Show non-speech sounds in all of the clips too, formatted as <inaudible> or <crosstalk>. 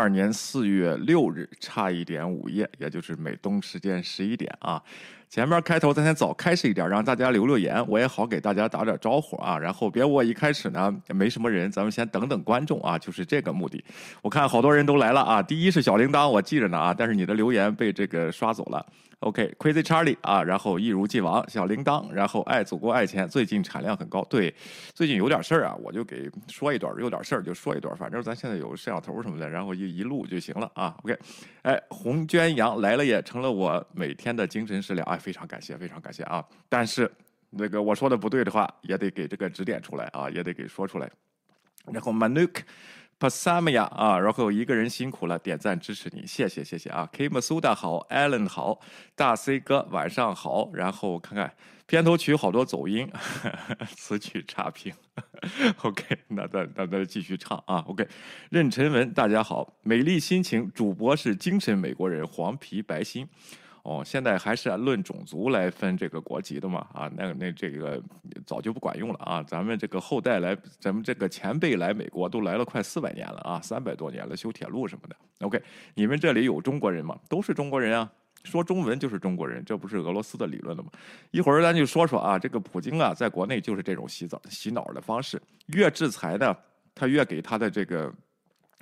二年四月六日，差一点午夜，也就是美东时间十一点啊。前面开头咱先早开始一点，让大家留留言，我也好给大家打点招呼啊。然后别我一开始呢也没什么人，咱们先等等观众啊，就是这个目的。我看好多人都来了啊。第一是小铃铛，我记着呢啊，但是你的留言被这个刷走了。OK，Crazy Charlie 啊，然后一如既往，小铃铛，然后爱祖国爱钱，最近产量很高。对，最近有点事儿啊，我就给说一段，有点事儿就说一段，反正咱现在有摄像头什么的，然后一一录就行了啊。OK，哎，红娟阳来了也成了我每天的精神食粮，啊，非常感谢，非常感谢啊。但是那个我说的不对的话，也得给这个指点出来啊，也得给说出来。然后 Manuk。Pasamya 啊，然后一个人辛苦了，点赞支持你，谢谢谢谢啊。K 马苏达好，Allen 好，大 C 哥晚上好。然后看看片头曲好多走音，<laughs> 词曲差评。OK，那咱那咱继续唱啊。OK，任晨文大家好，美丽心情主播是精神美国人，黄皮白心。哦，现在还是论种族来分这个国籍的嘛？啊，那那这个早就不管用了啊！咱们这个后代来，咱们这个前辈来美国都来了快四百年了啊，三百多年了，修铁路什么的。OK，你们这里有中国人吗？都是中国人啊，说中文就是中国人，这不是俄罗斯的理论了吗？一会儿咱就说说啊，这个普京啊，在国内就是这种洗澡洗脑的方式，越制裁呢，他越给他的这个。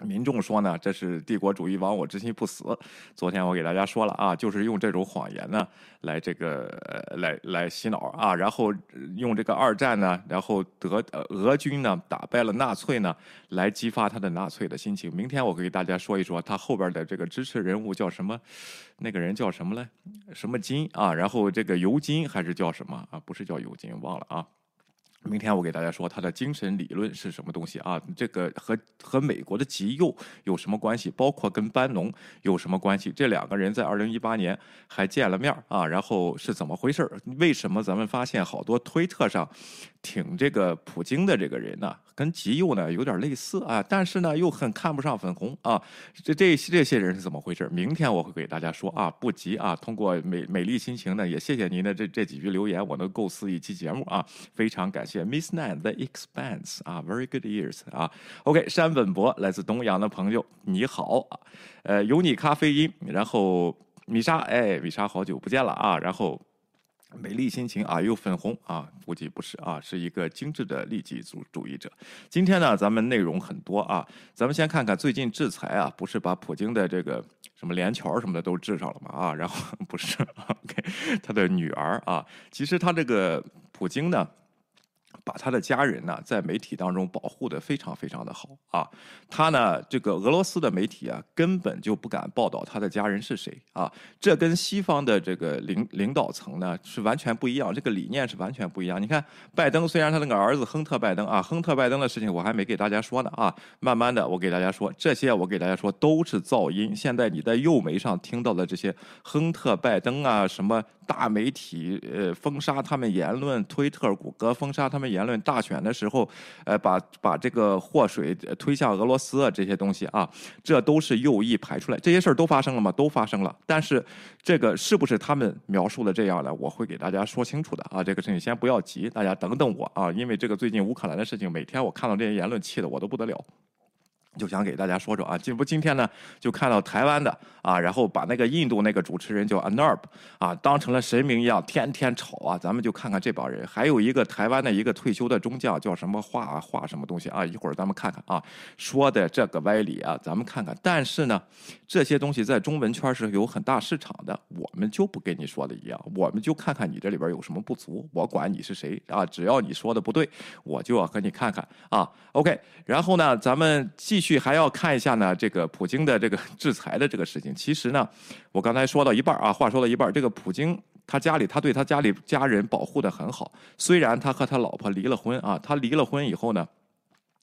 民众说呢，这是帝国主义亡我之心不死。昨天我给大家说了啊，就是用这种谎言呢，来这个来来洗脑啊，然后用这个二战呢，然后德俄军呢打败了纳粹呢，来激发他的纳粹的心情。明天我给大家说一说他后边的这个支持人物叫什么，那个人叫什么嘞？什么金啊？然后这个尤金还是叫什么啊？不是叫尤金，忘了啊。明天我给大家说他的精神理论是什么东西啊？这个和和美国的极右有什么关系？包括跟班农有什么关系？这两个人在二零一八年还见了面啊？然后是怎么回事？为什么咱们发现好多推特上挺这个普京的这个人呢？跟极右呢有点类似啊，但是呢又很看不上粉红啊。这这这些人是怎么回事？明天我会给大家说啊，不急啊。通过美美丽心情呢，也谢谢您的这这几句留言，我能构思一期节目啊，非常感。谢 Miss Nine The Expanse 啊，Very good Years 啊，OK 山本博来自东阳的朋友你好啊，呃有你咖啡因，然后米莎哎米莎好久不见了啊，然后美丽心情啊又粉红啊，估计不是啊，是一个精致的利己主主义者。今天呢咱们内容很多啊，咱们先看看最近制裁啊，不是把普京的这个什么连桥什么的都治上了吗？啊，然后不是 <laughs> OK 他的女儿啊，其实他这个普京呢。把他的家人呢，在媒体当中保护的非常非常的好啊。他呢，这个俄罗斯的媒体啊，根本就不敢报道他的家人是谁啊。这跟西方的这个领领导层呢是完全不一样，这个理念是完全不一样。你看，拜登虽然他那个儿子亨特拜登啊，亨特拜登的事情我还没给大家说呢啊。慢慢的，我给大家说，这些我给大家说都是噪音。现在你在右媒上听到的这些亨特拜登啊，什么大媒体呃封杀他们言论，推特、谷歌封杀他们言。言论大选的时候，呃，把把这个祸水推向俄罗斯啊，这些东西啊，这都是右翼排出来，这些事儿都发生了吗？都发生了。但是这个是不是他们描述的这样的？我会给大家说清楚的啊。这个事情先不要急，大家等等我啊，因为这个最近乌克兰的事情，每天我看到这些言论，气的我都不得了。就想给大家说说啊，这不今天呢就看到台湾的啊，然后把那个印度那个主持人叫 Anub 啊当成了神明一样，天天吵啊。咱们就看看这帮人，还有一个台湾的一个退休的中将叫什么话话什么东西啊？一会儿咱们看看啊，说的这个歪理啊，咱们看看。但是呢，这些东西在中文圈是有很大市场的，我们就不跟你说的一样，我们就看看你这里边有什么不足，我管你是谁啊，只要你说的不对，我就要和你看看啊。OK，然后呢，咱们继续。去还要看一下呢，这个普京的这个 <laughs> 制裁的这个事情。其实呢，我刚才说到一半啊，话说到一半，这个普京他家里他对他家里家人保护的很好。虽然他和他老婆离了婚啊，他离了婚以后呢。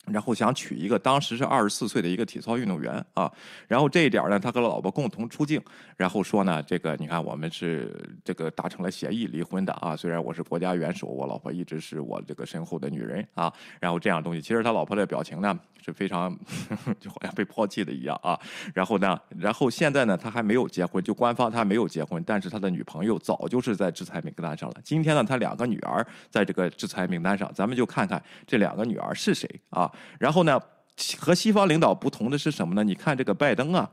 然后想娶一个当时是二十四岁的一个体操运动员啊，然后这一点呢，他和老婆共同出境，然后说呢，这个你看我们是这个达成了协议离婚的啊，虽然我是国家元首，我老婆一直是我这个身后的女人啊，然后这样东西，其实他老婆的表情呢是非常 <laughs> 就好像被抛弃的一样啊，然后呢，然后现在呢他还没有结婚，就官方他没有结婚，但是他的女朋友早就是在制裁名单上了。今天呢，他两个女儿在这个制裁名单上，咱们就看看这两个女儿是谁啊。然后呢，和西方领导不同的是什么呢？你看这个拜登啊。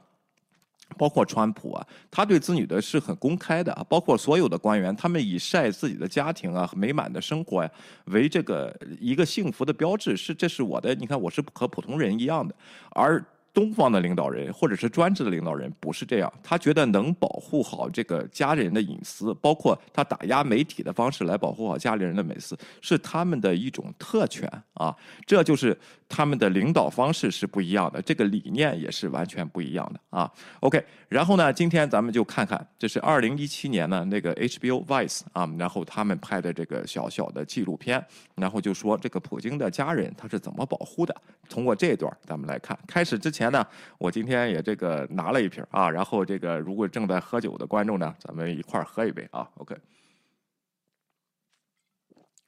包括川普啊，他对子女的是很公开的啊，包括所有的官员，他们以晒自己的家庭啊、美满的生活呀为这个一个幸福的标志，是这是我的，你看我是和普通人一样的，而。东方的领导人或者是专制的领导人不是这样，他觉得能保护好这个家人的隐私，包括他打压媒体的方式来保护好家里人的隐私，是他们的一种特权啊。这就是他们的领导方式是不一样的，这个理念也是完全不一样的啊。OK，然后呢，今天咱们就看看，这是二零一七年呢那个 HBO Vice 啊，然后他们拍的这个小小的纪录片，然后就说这个普京的家人他是怎么保护的。通过这一段，咱们来看，开始之前。前呢，我今天也这个拿了一瓶啊，然后这个如果正在喝酒的观众呢，咱们一块儿喝一杯啊，OK。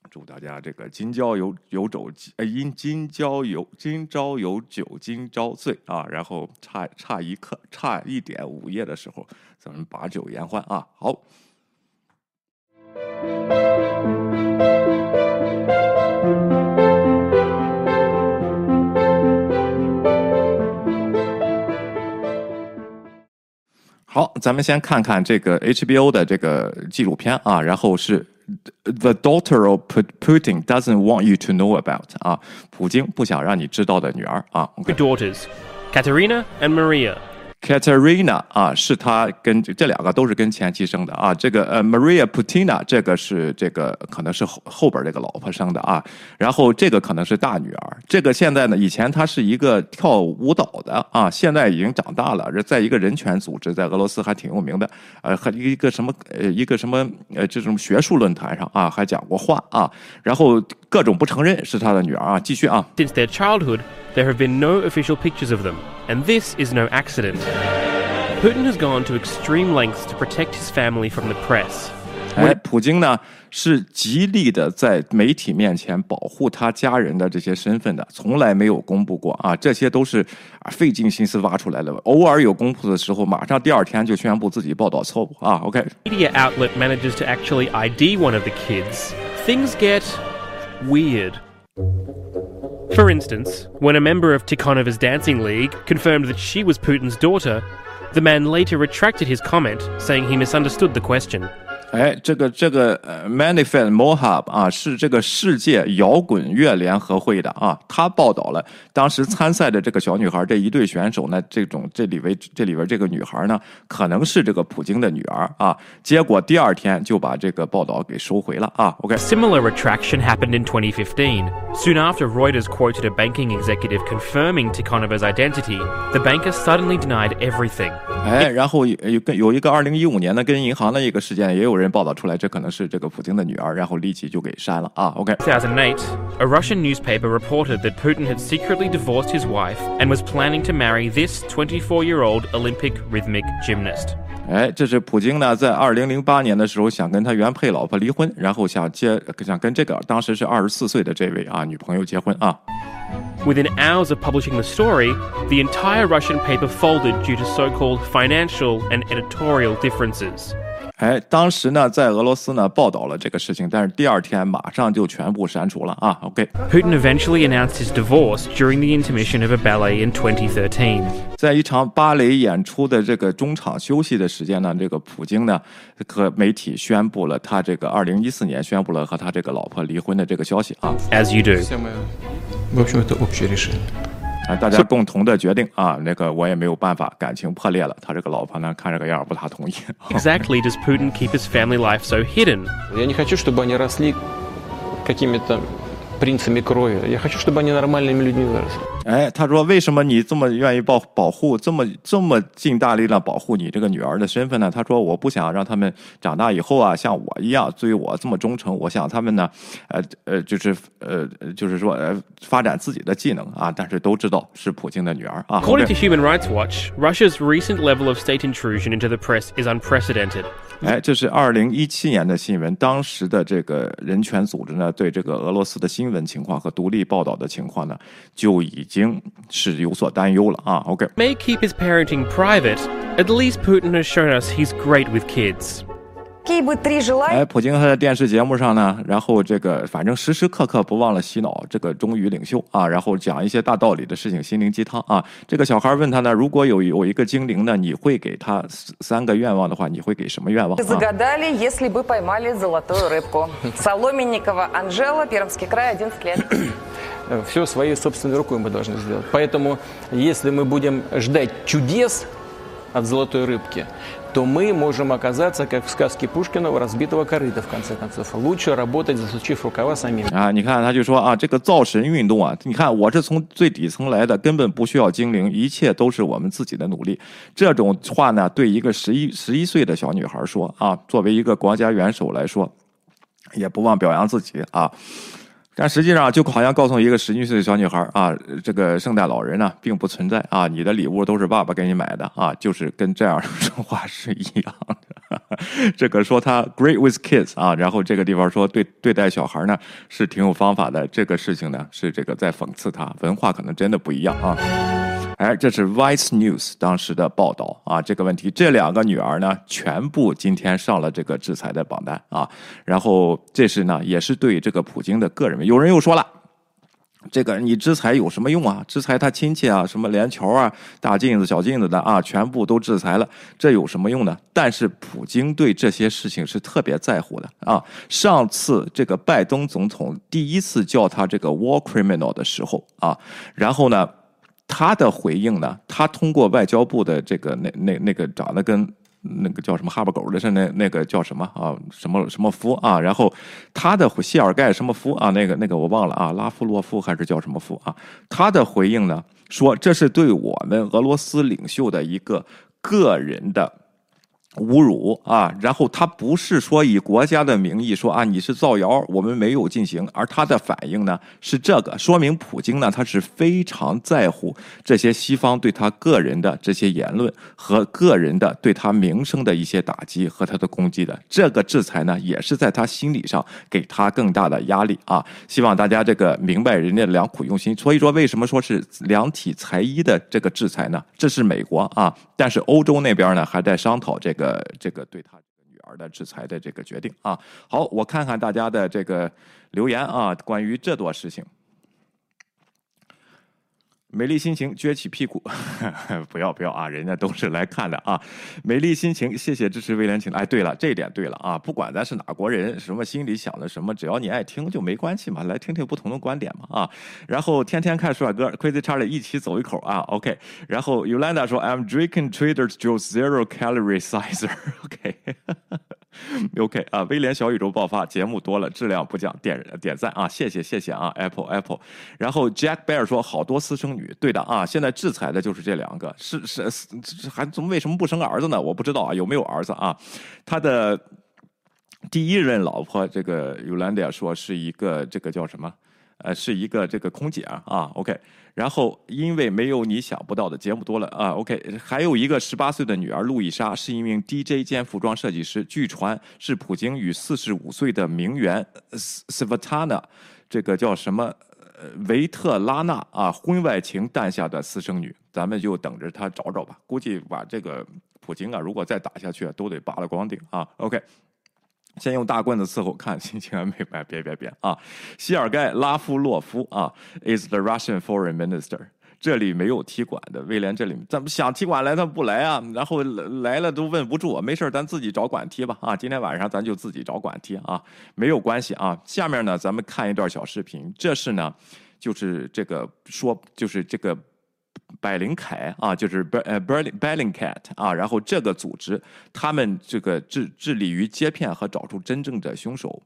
祝大家这个今朝有有酒，呃，因今朝有今朝有酒今朝醉啊，然后差差一刻，差一点午夜的时候，咱们把酒言欢啊，好。好，咱们先看看这个 HBO 的这个纪录片啊，然后是 The Daughter of Putin Doesn't Want You to Know About 啊，普京不想让你知道的女儿啊。Two daughters, Katerina and Maria. Katerina 啊，是他跟这两个都是跟前妻生的啊。这个呃，Maria Putina 这个是这个可能是后后边这个老婆生的啊。然后这个可能是大女儿。这个现在呢，以前她是一个跳舞蹈的啊，现在已经长大了，在一个人权组织，在俄罗斯还挺有名的。呃，和一个什么呃一个什么呃这种学术论坛上啊，还讲过话啊。然后各种不承认是他的女儿啊。继续啊。Since their childhood. There have been no official pictures of them, and this is no accident. Putin has gone to extreme lengths to protect his family from the press. 哎，普京呢是极力的在媒体面前保护他家人的这些身份的，从来没有公布过啊，这些都是啊费尽心思挖出来的。偶尔有公布的时候，马上第二天就宣布自己报道错误啊。OK。Media outlet manages to actually ID one of the kids. Things get weird. For instance, when a member of Tikhonova's dancing league confirmed that she was Putin's daughter, the man later retracted his comment, saying he misunderstood the question. 哎，这个这个呃，Manifest Mohab 啊，是这个世界摇滚乐联合会的啊，他报道了当时参赛的这个小女孩这一对选手呢，这种这里为这里边这个女孩呢，可能是这个普京的女儿啊，结果第二天就把这个报道给收回了啊。OK。Similar retraction happened in 2015. Soon after Reuters quoted a banking executive confirming Tikhonova's identity, the banker suddenly denied everything. 哎，然后有跟有一个二零一五年的跟银行的一个事件，也有人。 人报道出来，这可能是这个普京的女儿，然后立即就给删了啊。OK。2008, a Russian newspaper reported that Putin had secretly divorced his wife and was planning to marry this 24-year-old Olympic rhythmic gymnast. 哎，这是普京呢，在二零零八年的时候想跟他原配老婆离婚，然后想接想跟这个当时是二十四岁的这位啊女朋友结婚啊。Within hours of publishing the story, the entire Russian paper folded due to so-called financial and editorial differences. 哎，当时呢，在俄罗斯呢报道了这个事情，但是第二天马上就全部删除了啊。OK。Putin eventually announced his divorce during the intermission of a ballet in 2013。在一场芭蕾演出的这个中场休息的时间呢，这个普京呢和媒体宣布了他这个2014年宣布了和他这个老婆离婚的这个消息啊。As you do。В общем, это общее решение. 啊，大家共同的决定啊，那个我也没有办法，感情破裂了。他这个老婆呢，看这个样不大同意。Exactly does Putin keep his family life so hidden? Я не хочу, чтобы они росли какими-то принцами крови. Я хочу, чтобы они нормальными людьми выросли. 哎，他说：“为什么你这么愿意保保护，这么这么尽大力的保护你这个女儿的身份呢？”他说：“我不想让他们长大以后啊，像我一样对我这么忠诚。我想他们呢，呃呃，就是呃，就是说呃，发展自己的技能啊。但是都知道是普京的女儿啊。” According to Human Rights Watch, Russia's recent level of state intrusion into the press is unprecedented. 哎，这是二零一七年的新闻。当时的这个人权组织呢，对这个俄罗斯的新闻情况和独立报道的情况呢，就已经是有所担忧了啊。OK。May keep his parenting private. At least Putin has shown us he's great with kids. 哎，普京他在电视节目上呢，然后这个反正时时刻刻不忘了洗脑这个忠于领袖啊，然后讲一些大道理的事情，心灵鸡汤啊。这个小孩问他呢，如果有有一个精灵呢，你会给他三个愿望的话，你会给什么愿望？啊 Загадали, если бы поймали золотую рыбку. Соломенникова Анжела, Пермский край, 11 лет. <coughs> Все своей собственной рукой мы должны сделать. Поэтому, если мы будем ждать чудес от золотой рыбки, то мы можем оказаться, как в сказке Пушкина, у разбитого корыта, в конце концов. Лучше работать, засучив рукава самим. 啊，你看他就说啊，这个造神运动啊，你看我是从最底层来的，根本不需要精灵，一切都是我们自己的努力。这种话呢，对一个十一十一岁的小女孩说啊，作为一个国家元首来说，也不忘表扬自己啊。 但实际上，就好像告诉一个十一岁的小女孩啊，这个圣诞老人呢并不存在啊，你的礼物都是爸爸给你买的啊，就是跟这样说话是一样的。这个说他 great with kids 啊，然后这个地方说对对待小孩呢是挺有方法的，这个事情呢是这个在讽刺他，文化可能真的不一样啊。哎，这是 Vice News 当时的报道啊，这个问题，这两个女儿呢，全部今天上了这个制裁的榜单啊，然后这是呢，也是对这个普京的个人，有人又说了。这个你制裁有什么用啊？制裁他亲戚啊，什么连桥啊、大镜子、小镜子的啊，全部都制裁了，这有什么用呢？但是普京对这些事情是特别在乎的啊。上次这个拜登总统第一次叫他这个 war criminal 的时候啊，然后呢，他的回应呢，他通过外交部的这个那那那个长得跟。那个叫什么哈巴狗的是那那个叫什么啊？什么什么夫啊？然后他的谢尔盖什么夫啊？那个那个我忘了啊，拉夫洛夫还是叫什么夫啊？他的回应呢，说这是对我们俄罗斯领袖的一个个人的。侮辱啊！然后他不是说以国家的名义说啊你是造谣，我们没有进行，而他的反应呢是这个，说明普京呢他是非常在乎这些西方对他个人的这些言论和个人的对他名声的一些打击和他的攻击的。这个制裁呢也是在他心理上给他更大的压力啊！希望大家这个明白人家良苦用心。所以说，为什么说是量体裁衣的这个制裁呢？这是美国啊，但是欧洲那边呢还在商讨这个。呃，这个对他女儿的制裁的这个决定啊，好，我看看大家的这个留言啊，关于这段事情。美丽心情撅起屁股，<laughs> 不要不要啊！人家都是来看的啊。美丽心情，谢谢支持威廉请。哎，对了，这一点对了啊！不管咱是哪国人，什么心里想的什么，只要你爱听就没关系嘛，来听听不同的观点嘛啊。然后天天看帅哥，Crazy Charlie 一起走一口啊。OK，然后 Yolanda 说，I'm drinking Trader Joe's Zero Calorie Sizer。OK。<laughs> OK 啊，威廉小宇宙爆发，节目多了，质量不降，点点赞啊，谢谢谢谢啊，Apple Apple。然后 Jack Bear 说好多私生女，对的啊，现在制裁的就是这两个，是是是还怎么为什么不生儿子呢？我不知道啊，有没有儿子啊？他的第一任老婆这个 Yolanda 说是一个这个叫什么？呃，是一个这个空姐啊，OK，然后因为没有你想不到的节目多了啊，OK，还有一个十八岁的女儿路易莎是一名 DJ 兼服装设计师，据传是普京与四十五岁的名媛 Svatana 这个叫什么呃维特拉娜啊婚外情诞下的私生女，咱们就等着他找找吧，估计把这个普京啊，如果再打下去，都得扒了光腚啊，OK。先用大棍子伺候，看心情还美白？别别别啊！希尔盖拉夫洛夫啊，is the Russian foreign minister。这里没有踢馆的，威廉这里怎么想踢馆来，他不来啊？然后来了都问不住，没事咱自己找馆踢吧啊！今天晚上咱就自己找馆踢啊，没有关系啊。下面呢，咱们看一段小视频，这是呢，就是这个说，就是这个。百灵凯啊，就是 Ber 呃 Berlin Bellingcat 啊，然后这个组织，他们这个致致力于接骗和找出真正的凶手。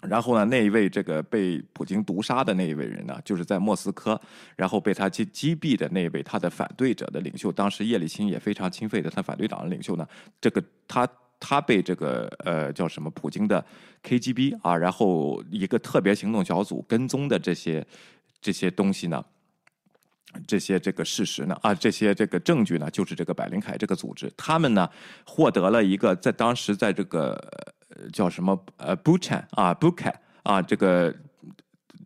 然后呢，那一位这个被普京毒杀的那一位人呢，就是在莫斯科，然后被他击击毙的那一位他的反对者的领袖，当时叶利钦也非常钦佩的他反对党的领袖呢，这个他他被这个呃叫什么普京的 KGB 啊，然后一个特别行动小组跟踪的这些这些东西呢。这些这个事实呢啊，这些这个证据呢，就是这个百灵凯这个组织，他们呢获得了一个在当时在这个叫什么呃 b u c h a n 啊 b u c h a n 啊这个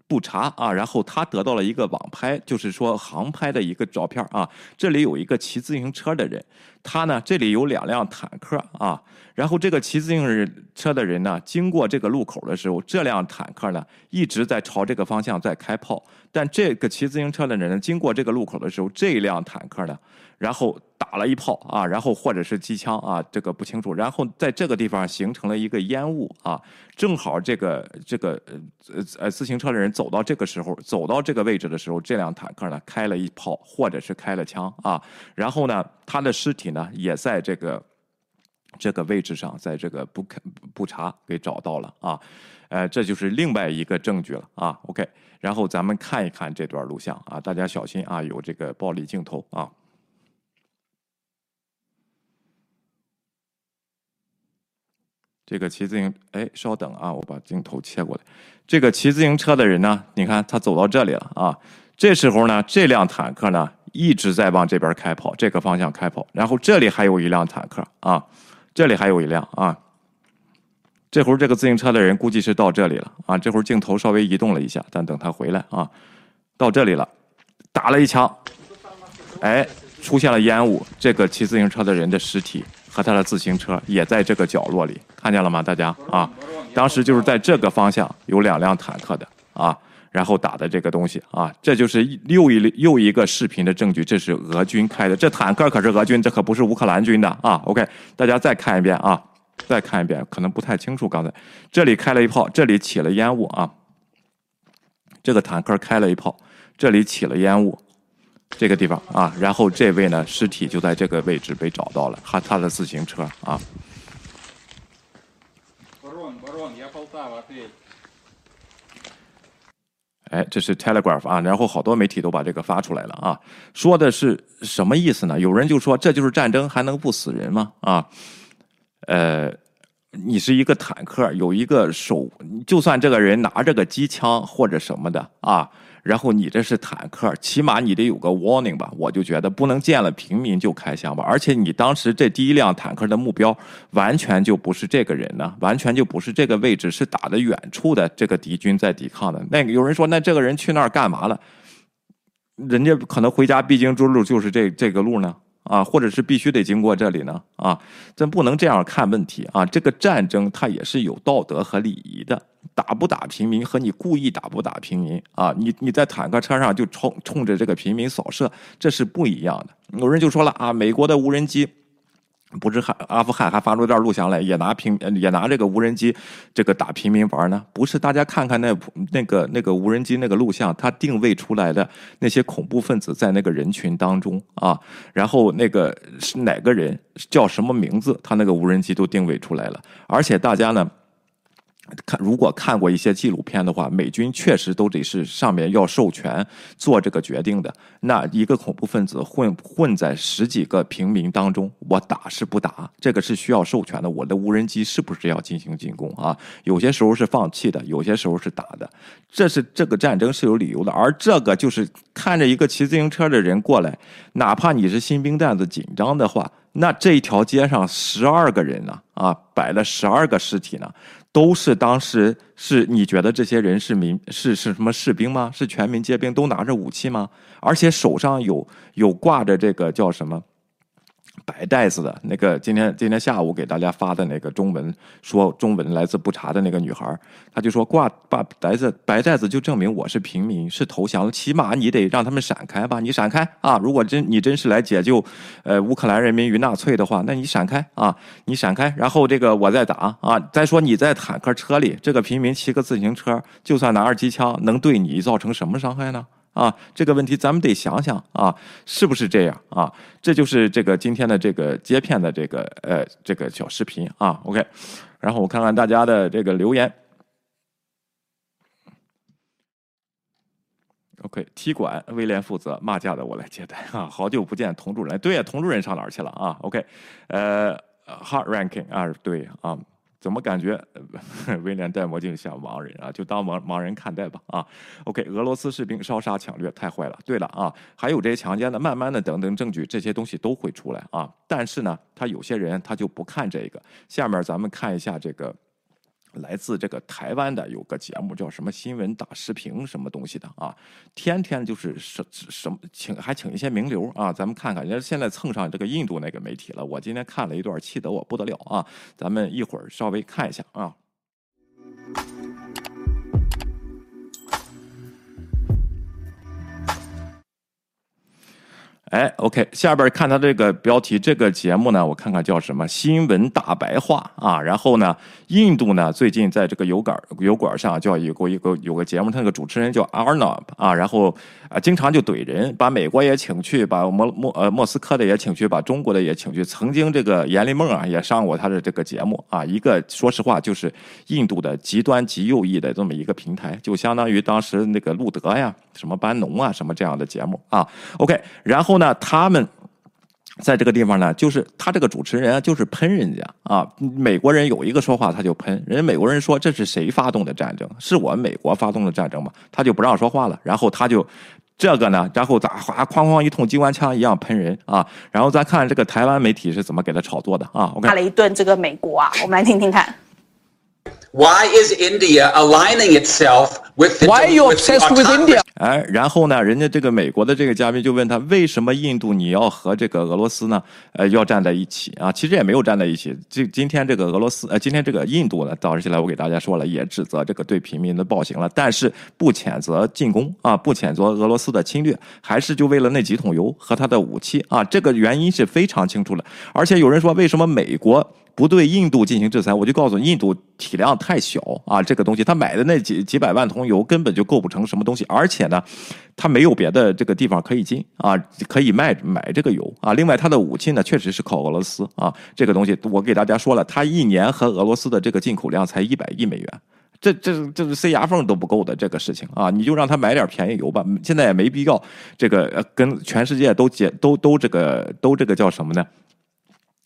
不查啊，然后他得到了一个网拍，就是说航拍的一个照片啊，这里有一个骑自行车的人。他呢这里有两辆坦克啊，然后这个骑自行车的人呢经过这个路口的时候，这辆坦克呢一直在朝这个方向在开炮，但这个骑自行车的人经过这个路口的时候，这辆坦克呢。然后打了一炮啊，然后或者是机枪啊，这个不清楚。然后在这个地方形成了一个烟雾啊，正好这个这个呃呃自行车的人走到这个时候，走到这个位置的时候，这辆坦克呢开了一炮，或者是开了枪啊。然后呢，他的尸体呢也在这个这个位置上，在这个不看不查给找到了啊。呃，这就是另外一个证据了啊。OK，然后咱们看一看这段录像啊，大家小心啊，有这个暴力镜头啊。这个骑自行，哎，稍等啊，我把镜头切过来。这个骑自行车的人呢，你看他走到这里了啊。这时候呢，这辆坦克呢一直在往这边开跑，这个方向开跑。然后这里还有一辆坦克啊，这里还有一辆啊。这会儿这个自行车的人估计是到这里了啊。这会儿镜头稍微移动了一下，但等他回来啊，到这里了，打了一枪，哎，出现了烟雾，这个骑自行车的人的尸体。和他的自行车也在这个角落里，看见了吗？大家啊，当时就是在这个方向有两辆坦克的啊，然后打的这个东西啊，这就是又一又一个视频的证据，这是俄军开的，这坦克可是俄军，这可不是乌克兰军的啊。OK，大家再看一遍啊，再看一遍，可能不太清楚，刚才这里开了一炮，这里起了烟雾啊，这个坦克开了一炮，这里起了烟雾。这个地方啊，然后这位呢，尸体就在这个位置被找到了，他他的自行车啊。哎，这是 Telegraph 啊，然后好多媒体都把这个发出来了啊，说的是什么意思呢？有人就说这就是战争，还能不死人吗？啊，呃，你是一个坦克，有一个手，就算这个人拿着个机枪或者什么的啊。然后你这是坦克，起码你得有个 warning 吧？我就觉得不能见了平民就开枪吧。而且你当时这第一辆坦克的目标完全就不是这个人呢，完全就不是这个位置，是打的远处的这个敌军在抵抗的。那有人说，那这个人去那儿干嘛了？人家可能回家必经之路就是这这个路呢。啊，或者是必须得经过这里呢？啊，咱不能这样看问题啊！这个战争它也是有道德和礼仪的，打不打平民和你故意打不打平民啊？你你在坦克车上就冲冲着这个平民扫射，这是不一样的。有人就说了啊，美国的无人机。不是还阿富汗还发出段录像来，也拿平也拿这个无人机这个打平民玩呢？不是，大家看看那那个那个无人机那个录像，它定位出来的那些恐怖分子在那个人群当中啊，然后那个是哪个人叫什么名字，他那个无人机都定位出来了，而且大家呢。看，如果看过一些纪录片的话，美军确实都得是上面要授权做这个决定的。那一个恐怖分子混混在十几个平民当中，我打是不打，这个是需要授权的。我的无人机是不是要进行进攻啊？有些时候是放弃的，有些时候是打的。这是这个战争是有理由的，而这个就是看着一个骑自行车的人过来，哪怕你是新兵蛋子紧张的话，那这一条街上十二个人呢，啊，摆了十二个尸体呢。都是当时是你觉得这些人是民是是什么士兵吗？是全民皆兵都拿着武器吗？而且手上有有挂着这个叫什么？白袋子的那个，今天今天下午给大家发的那个中文说中文来自不查的那个女孩，她就说挂把袋子白袋子就证明我是平民是投降了，起码你得让他们闪开吧，你闪开啊！如果真你真是来解救呃乌克兰人民于纳粹的话，那你闪开啊，你闪开，然后这个我再打啊！再说你在坦克车里，这个平民骑个自行车，就算拿着机枪，能对你造成什么伤害呢？啊，这个问题咱们得想想啊，是不是这样啊？这就是这个今天的这个接片的这个呃这个小视频啊。OK，然后我看看大家的这个留言。OK，踢馆威廉负责骂架的我来接待啊。好久不见，童主任，对呀，童主任上哪儿去了啊？OK，呃，Hard Ranking 啊，对啊。怎么感觉 <laughs> 威廉戴墨镜像盲人啊？就当盲盲人看待吧啊。OK，俄罗斯士兵烧杀抢掠太坏了。对了啊，还有这些强奸的，慢慢的等等证据，这些东西都会出来啊。但是呢，他有些人他就不看这个。下面咱们看一下这个来自这个台湾的有个节目叫什么新闻打视频什么东西的啊，天天就是什什么请还请一些名流啊，咱们看看，人家现在蹭上这个印度那个媒体了。我今天看了一段，气得我不得了啊！咱们一会儿稍微看一下啊。哎，OK，下边看他这个标题，这个节目呢，我看看叫什么？新闻大白话啊。然后呢，印度呢最近在这个油管油管上叫有个一个有个节目，他那个主持人叫 Arnab 啊，然后啊经常就怼人，把美国也请去，把莫莫呃莫斯科的也请去，把中国的也请去。曾经这个阎立梦啊也上过他的这个节目啊，一个说实话就是印度的极端极右翼的这么一个平台，就相当于当时那个路德呀、什么班农啊什么这样的节目啊。OK，然后。那他们在这个地方呢，就是他这个主持人啊就是喷人家啊。美国人有一个说话，他就喷人家。美国人说这是谁发动的战争？是我们美国发动的战争吗？他就不让说话了。然后他就这个呢，然后咋哗哐哐一通机关枪一样喷人啊。然后咱看这个台湾媒体是怎么给他炒作的啊？我骂了一顿这个美国啊，我们来听听看。Why is India aligning itself with? Why are you obsessed with India? 哎，然后呢，人家这个美国的这个嘉宾就问他，为什么印度你要和这个俄罗斯呢？呃，要站在一起啊？其实也没有站在一起。这今天这个俄罗斯，呃，今天这个印度呢，早上起来我给大家说了，也指责这个对平民的暴行了，但是不谴责进攻啊，不谴责俄罗斯的侵略，还是就为了那几桶油和他的武器啊？这个原因是非常清楚的。而且有人说，为什么美国？不对印度进行制裁，我就告诉你印度体量太小啊，这个东西他买的那几几百万桶油根本就构不成什么东西，而且呢，他没有别的这个地方可以进啊，可以卖买这个油啊。另外，他的武器呢，确实是靠俄罗斯啊，这个东西我给大家说了，他一年和俄罗斯的这个进口量才一百亿美元，这这这是塞牙缝都不够的这个事情啊，你就让他买点便宜油吧，现在也没必要这个跟全世界都结都都这个都这个叫什么呢？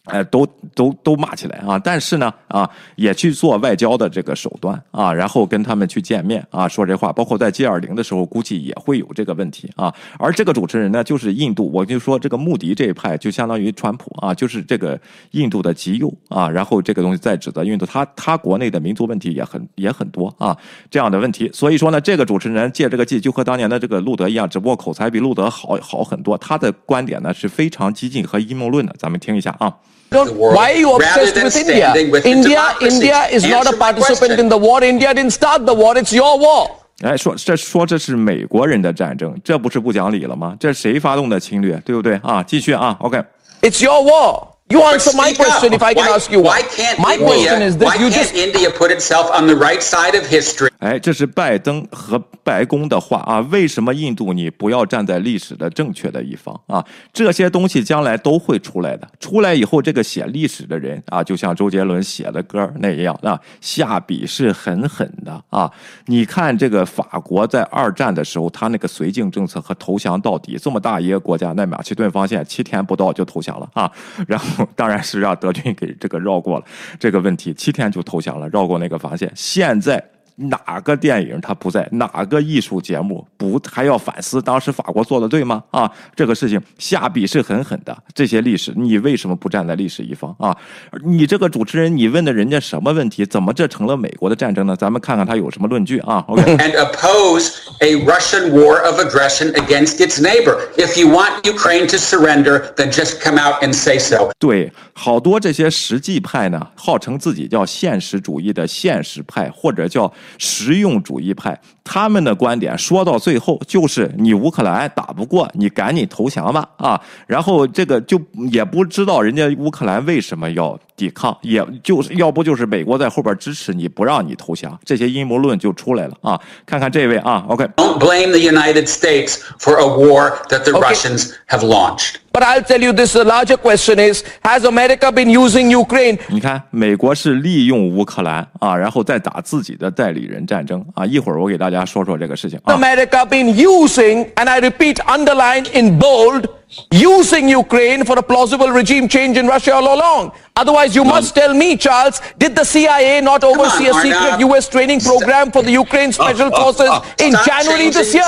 哎，都都都骂起来啊！但是呢，啊，也去做外交的这个手段啊，然后跟他们去见面啊，说这话。包括在 G 二零的时候，估计也会有这个问题啊。而这个主持人呢，就是印度，我就说这个穆迪这一派，就相当于川普啊，就是这个印度的极右啊。然后这个东西在指责印度，他他国内的民族问题也很也很多啊，这样的问题。所以说呢，这个主持人借这个机，就和当年的这个路德一样，只不过口才比路德好好很多。他的观点呢是非常激进和阴谋论的，咱们听一下啊。Why are you obsessed with India? With India, India is not a participant in the war. India didn't start the war. It's your war. 哎，说这说这是美国人的战争，这不是不讲理了吗？这谁发动的侵略，对不对啊？继续啊，OK。It's your war. You answer my question if I can ask you. Why can't my question is this: You just India put itself on the right side of history? 哎，这是拜登和白宫的话啊。为什么印度你不要站在历史的正确的一方啊？这些东西将来都会出来的。出来以后，这个写历史的人啊，就像周杰伦写的歌那样啊，下笔是狠狠的啊。你看这个法国在二战的时候，他那个绥靖政策和投降到底，这么大一个国家，那马其顿防线七天不到就投降了啊，然后。当然是让德军给这个绕过了这个问题，七天就投降了，绕过那个防线。现在。哪个电影他不在？哪个艺术节目不还要反思当时法国做的对吗？啊，这个事情下笔是狠狠的。这些历史，你为什么不站在历史一方啊？你这个主持人，你问的人家什么问题？怎么这成了美国的战争呢？咱们看看他有什么论据啊？OK。<laughs> And oppose a Russian war of aggression against its neighbor. If you want Ukraine to surrender, then just come out and say so. 对，好多这些实际派呢，号称自己叫现实主义的现实派，或者叫。实用主义派，他们的观点说到最后就是你乌克兰打不过，你赶紧投降吧啊！然后这个就也不知道人家乌克兰为什么要抵抗，也就是要不就是美国在后边支持你不让你投降，这些阴谋论就出来了啊！看看这位啊，OK。Don't blame the United States for a war that the Russians have launched. But I'll tell you this: the larger question is, has America been using Ukraine? 你看，美国是利用乌克兰啊，然后再打自己的代理人战争啊。一会儿我给大家说说这个事情啊。America been using, and I repeat, underline in bold. using Ukraine for a plausible regime change in Russia all along. Otherwise, you must tell me, Charles, did the CIA not oversee a secret U.S. training program for the Ukraine Special Forces in January this year?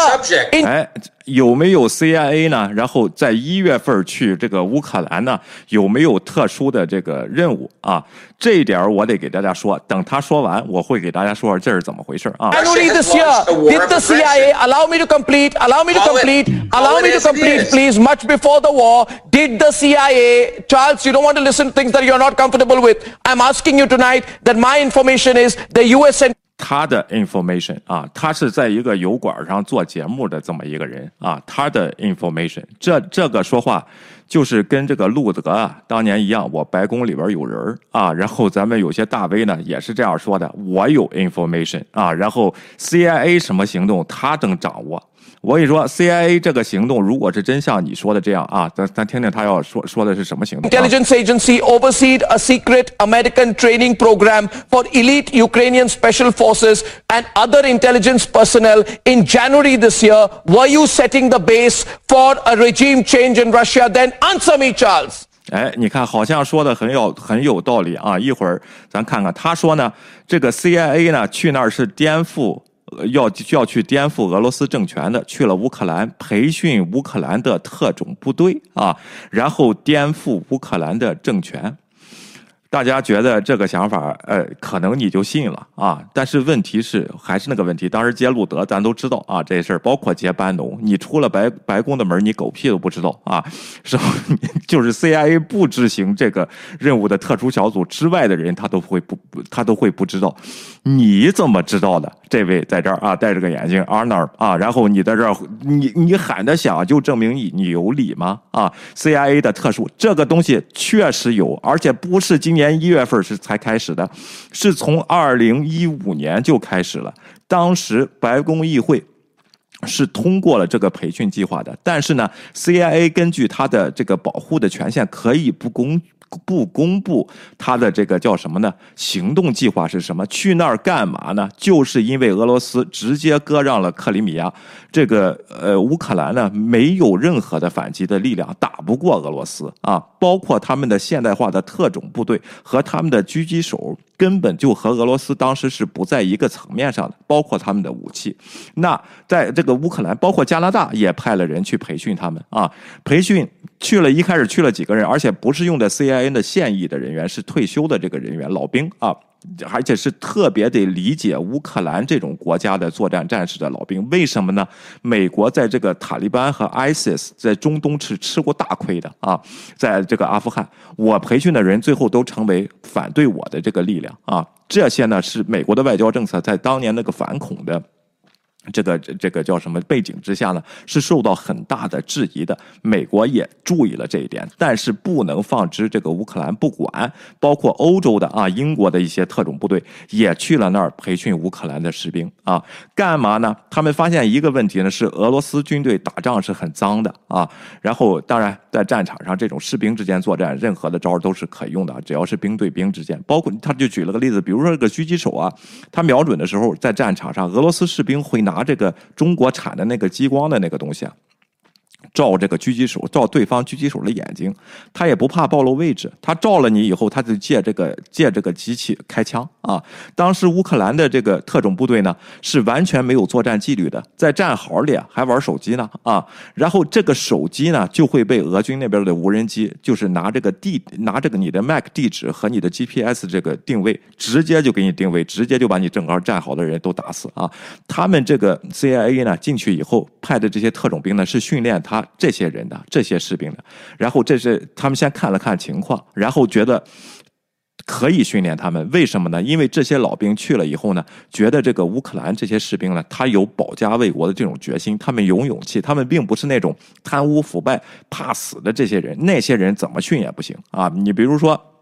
In 哎， 有没有 CIA 呢？然后在一月份去这个乌克兰呢？有没有特殊的这个任务啊？这一点我得给大家说，等他说完，我会给大家说说这是怎么回事啊。January has this year, launched a war did the CIA allow me to complete? Allow me to Call it- complete. call allow me to complete, please. Much before the war, did the CIA, Charles? You don't want to listen to things that you're not comfortable with. I'm asking you tonight that my information is the U.S. sent 他的 information 啊，他是在一个油管上做节目的这么一个人啊，他的 information，这这个说话就是跟这个路德啊当年一样，我白宫里边有人儿啊，然后咱们有些大 V 呢也是这样说的，我有 information 啊，然后 CIA 什么行动他正掌握。我跟你说，CIA 这个行动如果是真像你说的这样啊，咱咱听听他要说说的是什么行动、啊。 intelligence agency overseed a secret American training program for elite Ukrainian special forces and other intelligence personnel in January this year. Were you setting the base for a regime change in Russia? Then answer me, Charles. 哎，你看，好像说的很有很有道理啊！一会儿咱看看，他说呢，这个 CIA 呢去那儿是颠覆，呃 要要去颠覆俄罗斯政权的，去了乌克兰培训乌克兰的特种部队啊，然后颠覆乌克兰的政权。大家觉得这个想法，呃，可能你就信了啊。但是问题是，还是那个问题。当时接路德，咱都知道啊，这事儿，包括接班农，你出了白白宫的门，你狗屁都不知道啊。<laughs> 是？就是 CIA 不执行这个任务的特殊小组之外的人，他都会不，他都会不知道。你怎么知道的？这位在这儿啊，戴着个眼镜，Arnold 啊，然后你在这儿，你你喊的响，就证明你你有理吗？啊，CIA 的特殊这个东西确实有，而且不是今年年一月份是才开始的，是从二零一五年就开始了。当时白宫议会。是通过了这个培训计划的，但是呢，CIA 根据它的这个保护的权限，可以不公不公布他的这个叫什么呢？行动计划是什么？去那儿干嘛呢？就是因为俄罗斯直接割让了克里米亚，这个呃乌克兰呢没有任何的反击的力量，打不过俄罗斯啊，包括他们的现代化的特种部队和他们的狙击手。根本就和俄罗斯当时是不在一个层面上的，包括他们的武器。那在这个乌克兰，包括加拿大也派了人去培训他们啊，培训去了一开始去了几个人，而且不是用的 C I N 的现役的人员，是退休的这个人员老兵啊。而且是特别得理解乌克兰这种国家的作战战士的老兵，为什么呢？美国在这个塔利班和 ISIS 在中东是吃过大亏的啊，在这个阿富汗，我培训的人最后都成为反对我的这个力量啊，这些呢是美国的外交政策在当年那个反恐的。这个这个叫什么背景之下呢？是受到很大的质疑的。美国也注意了这一点，但是不能放之这个乌克兰不管。包括欧洲的啊，英国的一些特种部队也去了那儿培训乌克兰的士兵啊，干嘛呢？他们发现一个问题呢，是俄罗斯军队打仗是很脏的啊。然后，当然在战场上，这种士兵之间作战，任何的招都是可用的，只要是兵对兵之间。包括他就举了个例子，比如说这个狙击手啊，他瞄准的时候，在战场上，俄罗斯士兵会拿。拿这个中国产的那个激光的那个东西啊，照这个狙击手，照对方狙击手的眼睛，他也不怕暴露位置。他照了你以后，他就借这个借这个机器开枪啊。当时乌克兰的这个特种部队呢，是完全没有作战纪律的，在战壕里还玩手机呢啊。然后这个手机呢，就会被俄军那边的无人机，就是拿这个地拿这个你的 MAC 地址和你的 GPS 这个定位，直接就给你定位，直接就把你整个战壕的人都打死啊。他们这个 CIA 呢进去以后派的这些特种兵呢，是训练他。这些人的这些士兵的，然后这是他们先看了看情况，然后觉得可以训练他们。为什么呢？因为这些老兵去了以后呢，觉得这个乌克兰这些士兵呢，他有保家卫国的这种决心，他们有勇气，他们并不是那种贪污腐败、怕死的这些人。那些人怎么训也不行啊！你比如说。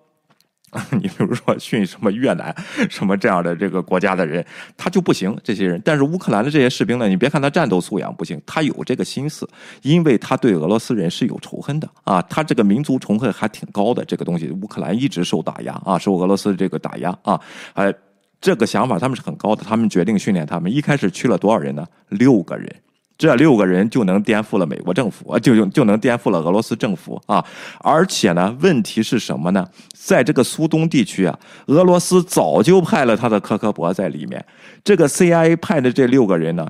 <laughs> 你比如说训什么越南什么这样的这个国家的人，他就不行。这些人，但是乌克兰的这些士兵呢，你别看他战斗素养不行，他有这个心思，因为他对俄罗斯人是有仇恨的啊，他这个民族仇恨还挺高的。这个东西，乌克兰一直受打压啊，受俄罗斯这个打压啊，哎，这个想法他们是很高的。他们决定训练他们，一开始去了多少人呢？六个人。这六个人就能颠覆了美国政府，就就就能颠覆了俄罗斯政府啊！而且呢，问题是什么呢？在这个苏东地区啊，俄罗斯早就派了他的科科博在里面。这个 CIA 派的这六个人呢，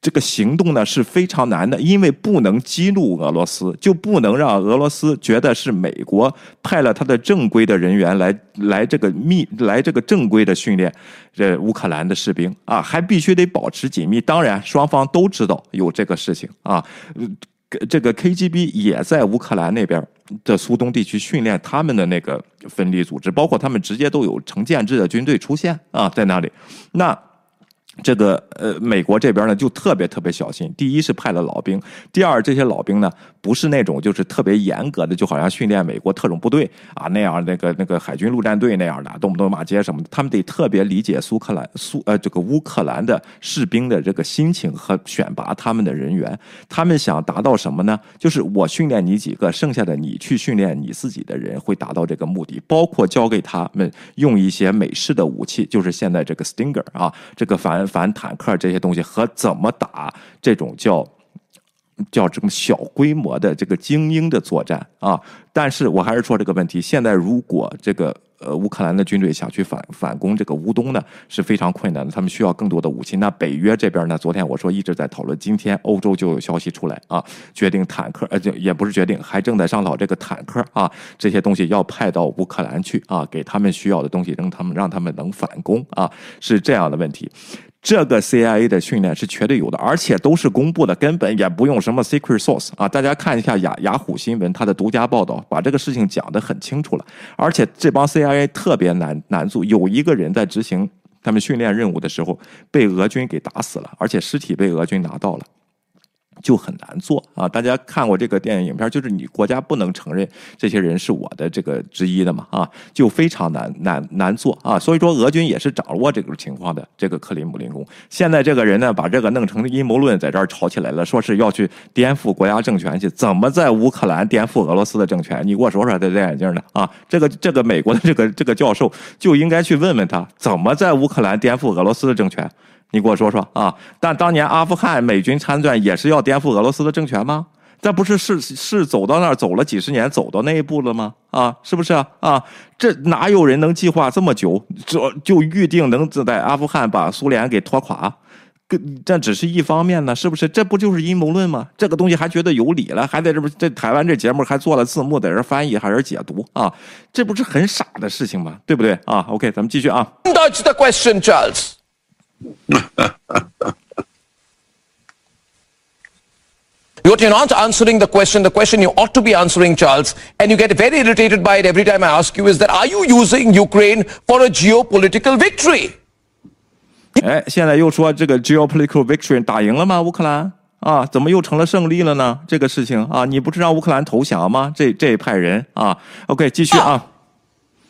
这个行动呢是非常难的，因为不能激怒俄罗斯，就不能让俄罗斯觉得是美国派了他的正规的人员来来这个密来这个正规的训练这乌克兰的士兵啊，还必须得保持紧密。当然，双方都知道有这个事情啊。这个 KGB 也在乌克兰那边的苏东地区训练他们的那个分离组织，包括他们直接都有成建制的军队出现啊，在那里。那。这个呃，美国这边呢就特别特别小心。第一是派了老兵，第二这些老兵呢不是那种就是特别严格的，就好像训练美国特种部队啊那样，那个那个海军陆战队那样的，动不动骂街什么的。他们得特别理解苏克兰苏呃这个乌克兰的士兵的这个心情和选拔他们的人员。他们想达到什么呢？就是我训练你几个，剩下的你去训练你自己的人，会达到这个目的。包括教给他们用一些美式的武器，就是现在这个 Stinger 啊，这个反。反坦克这些东西和怎么打这种叫叫这么小规模的这个精英的作战啊？但是我还是说这个问题，现在如果这个。呃，乌克兰的军队想去反反攻这个乌东呢，是非常困难的。他们需要更多的武器。那北约这边呢？昨天我说一直在讨论，今天欧洲就有消息出来啊，决定坦克，呃，就也不是决定，还正在商讨这个坦克啊，这些东西要派到乌克兰去啊，给他们需要的东西，让他们让他们能反攻啊，是这样的问题。这个 CIA 的训练是绝对有的，而且都是公布的，根本也不用什么 secret source 啊。大家看一下雅雅虎新闻，它的独家报道把这个事情讲得很清楚了。而且这帮 CIA 特别难难做，有一个人在执行他们训练任务的时候被俄军给打死了，而且尸体被俄军拿到了。就很难做啊！大家看过这个电影影片，就是你国家不能承认这些人是我的这个之一的嘛啊，就非常难难难做啊！所以说俄军也是掌握这个情况的。这个克里姆林宫现在这个人呢，把这个弄成阴谋论，在这儿吵起来了，说是要去颠覆国家政权去，怎么在乌克兰颠覆俄罗斯的政权？你给我说说，戴戴眼镜的啊！这个这个美国的这个这个教授就应该去问问他，怎么在乌克兰颠覆俄罗斯的政权？你给我说说啊！但当年阿富汗美军参战也是要颠覆俄罗斯的政权吗？这不是是是走到那儿走了几十年，走到那一步了吗？啊，是不是啊？啊，这哪有人能计划这么久，就就预定能在阿富汗把苏联给拖垮？跟这只是一方面呢，是不是？这不就是阴谋论吗？这个东西还觉得有理了，还在这不这台湾这节目还做了字幕，在这翻译还是解读啊？这不是很傻的事情吗？对不对啊？OK，咱们继续啊。Dodge the question, Charles. <laughs> You're not answering the question. The question you ought to be answering, Charles, and you get very irritated by it every time I ask you, is that are you using Ukraine for a geopolitical victory? 哎，现在又说这个 geopolitical victory 打赢了吗？乌克兰啊，怎么又成了胜利了呢？这个事情啊，你不是让乌克兰投降吗？这这一派人啊，OK，继续啊。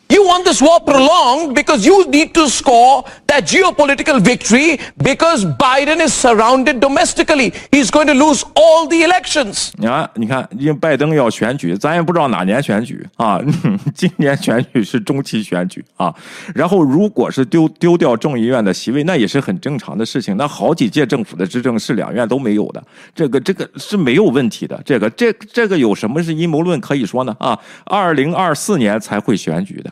You This war prolonged because you need to score that geopolitical victory because Biden is surrounded domestically. He's going to lose all the elections. 啊，你看，因为拜登要选举，咱也不知道哪年选举啊。今年选举是中期选举啊。然后，如果是丢丢掉众议院的席位，那也是很正常的事情。那好几届政府的执政是两院都没有的，这个这个是没有问题的。这个这这个有什么是阴谋论可以说呢？啊，二零二四年才会选举的。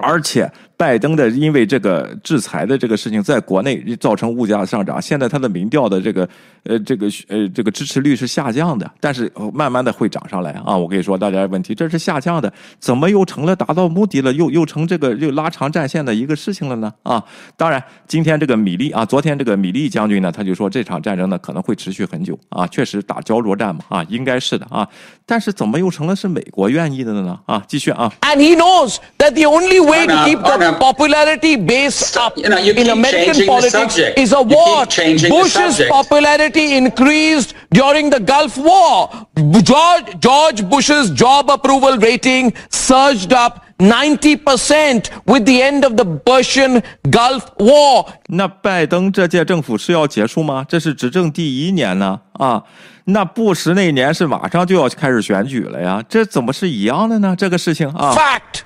而且。拜登的因为这个制裁的这个事情，在国内造成物价上涨。现在他的民调的这个呃这个呃这个支持率是下降的，但是慢慢的会涨上来啊！我跟你说，大家问题这是下降的，怎么又成了达到目的了？又又成这个又拉长战线的一个事情了呢？啊！当然，今天这个米利啊，昨天这个米利将军呢，他就说这场战争呢可能会持续很久啊，确实打焦灼战嘛啊，应该是的啊。但是怎么又成了是美国愿意的呢？啊，继续啊。And he knows that the only way to keep the popularity base up you know, you in American politics is a war. Bush's popularity increased during the Gulf War. George, George Bush's job approval rating surged up 90% with the end of the Persian Gulf War. 那拜登这届政府是要结束吗？这是执政第一年呢啊！那布什那年是马上就要开始选举了呀，这怎么是一样的呢？这个事情啊。Fact.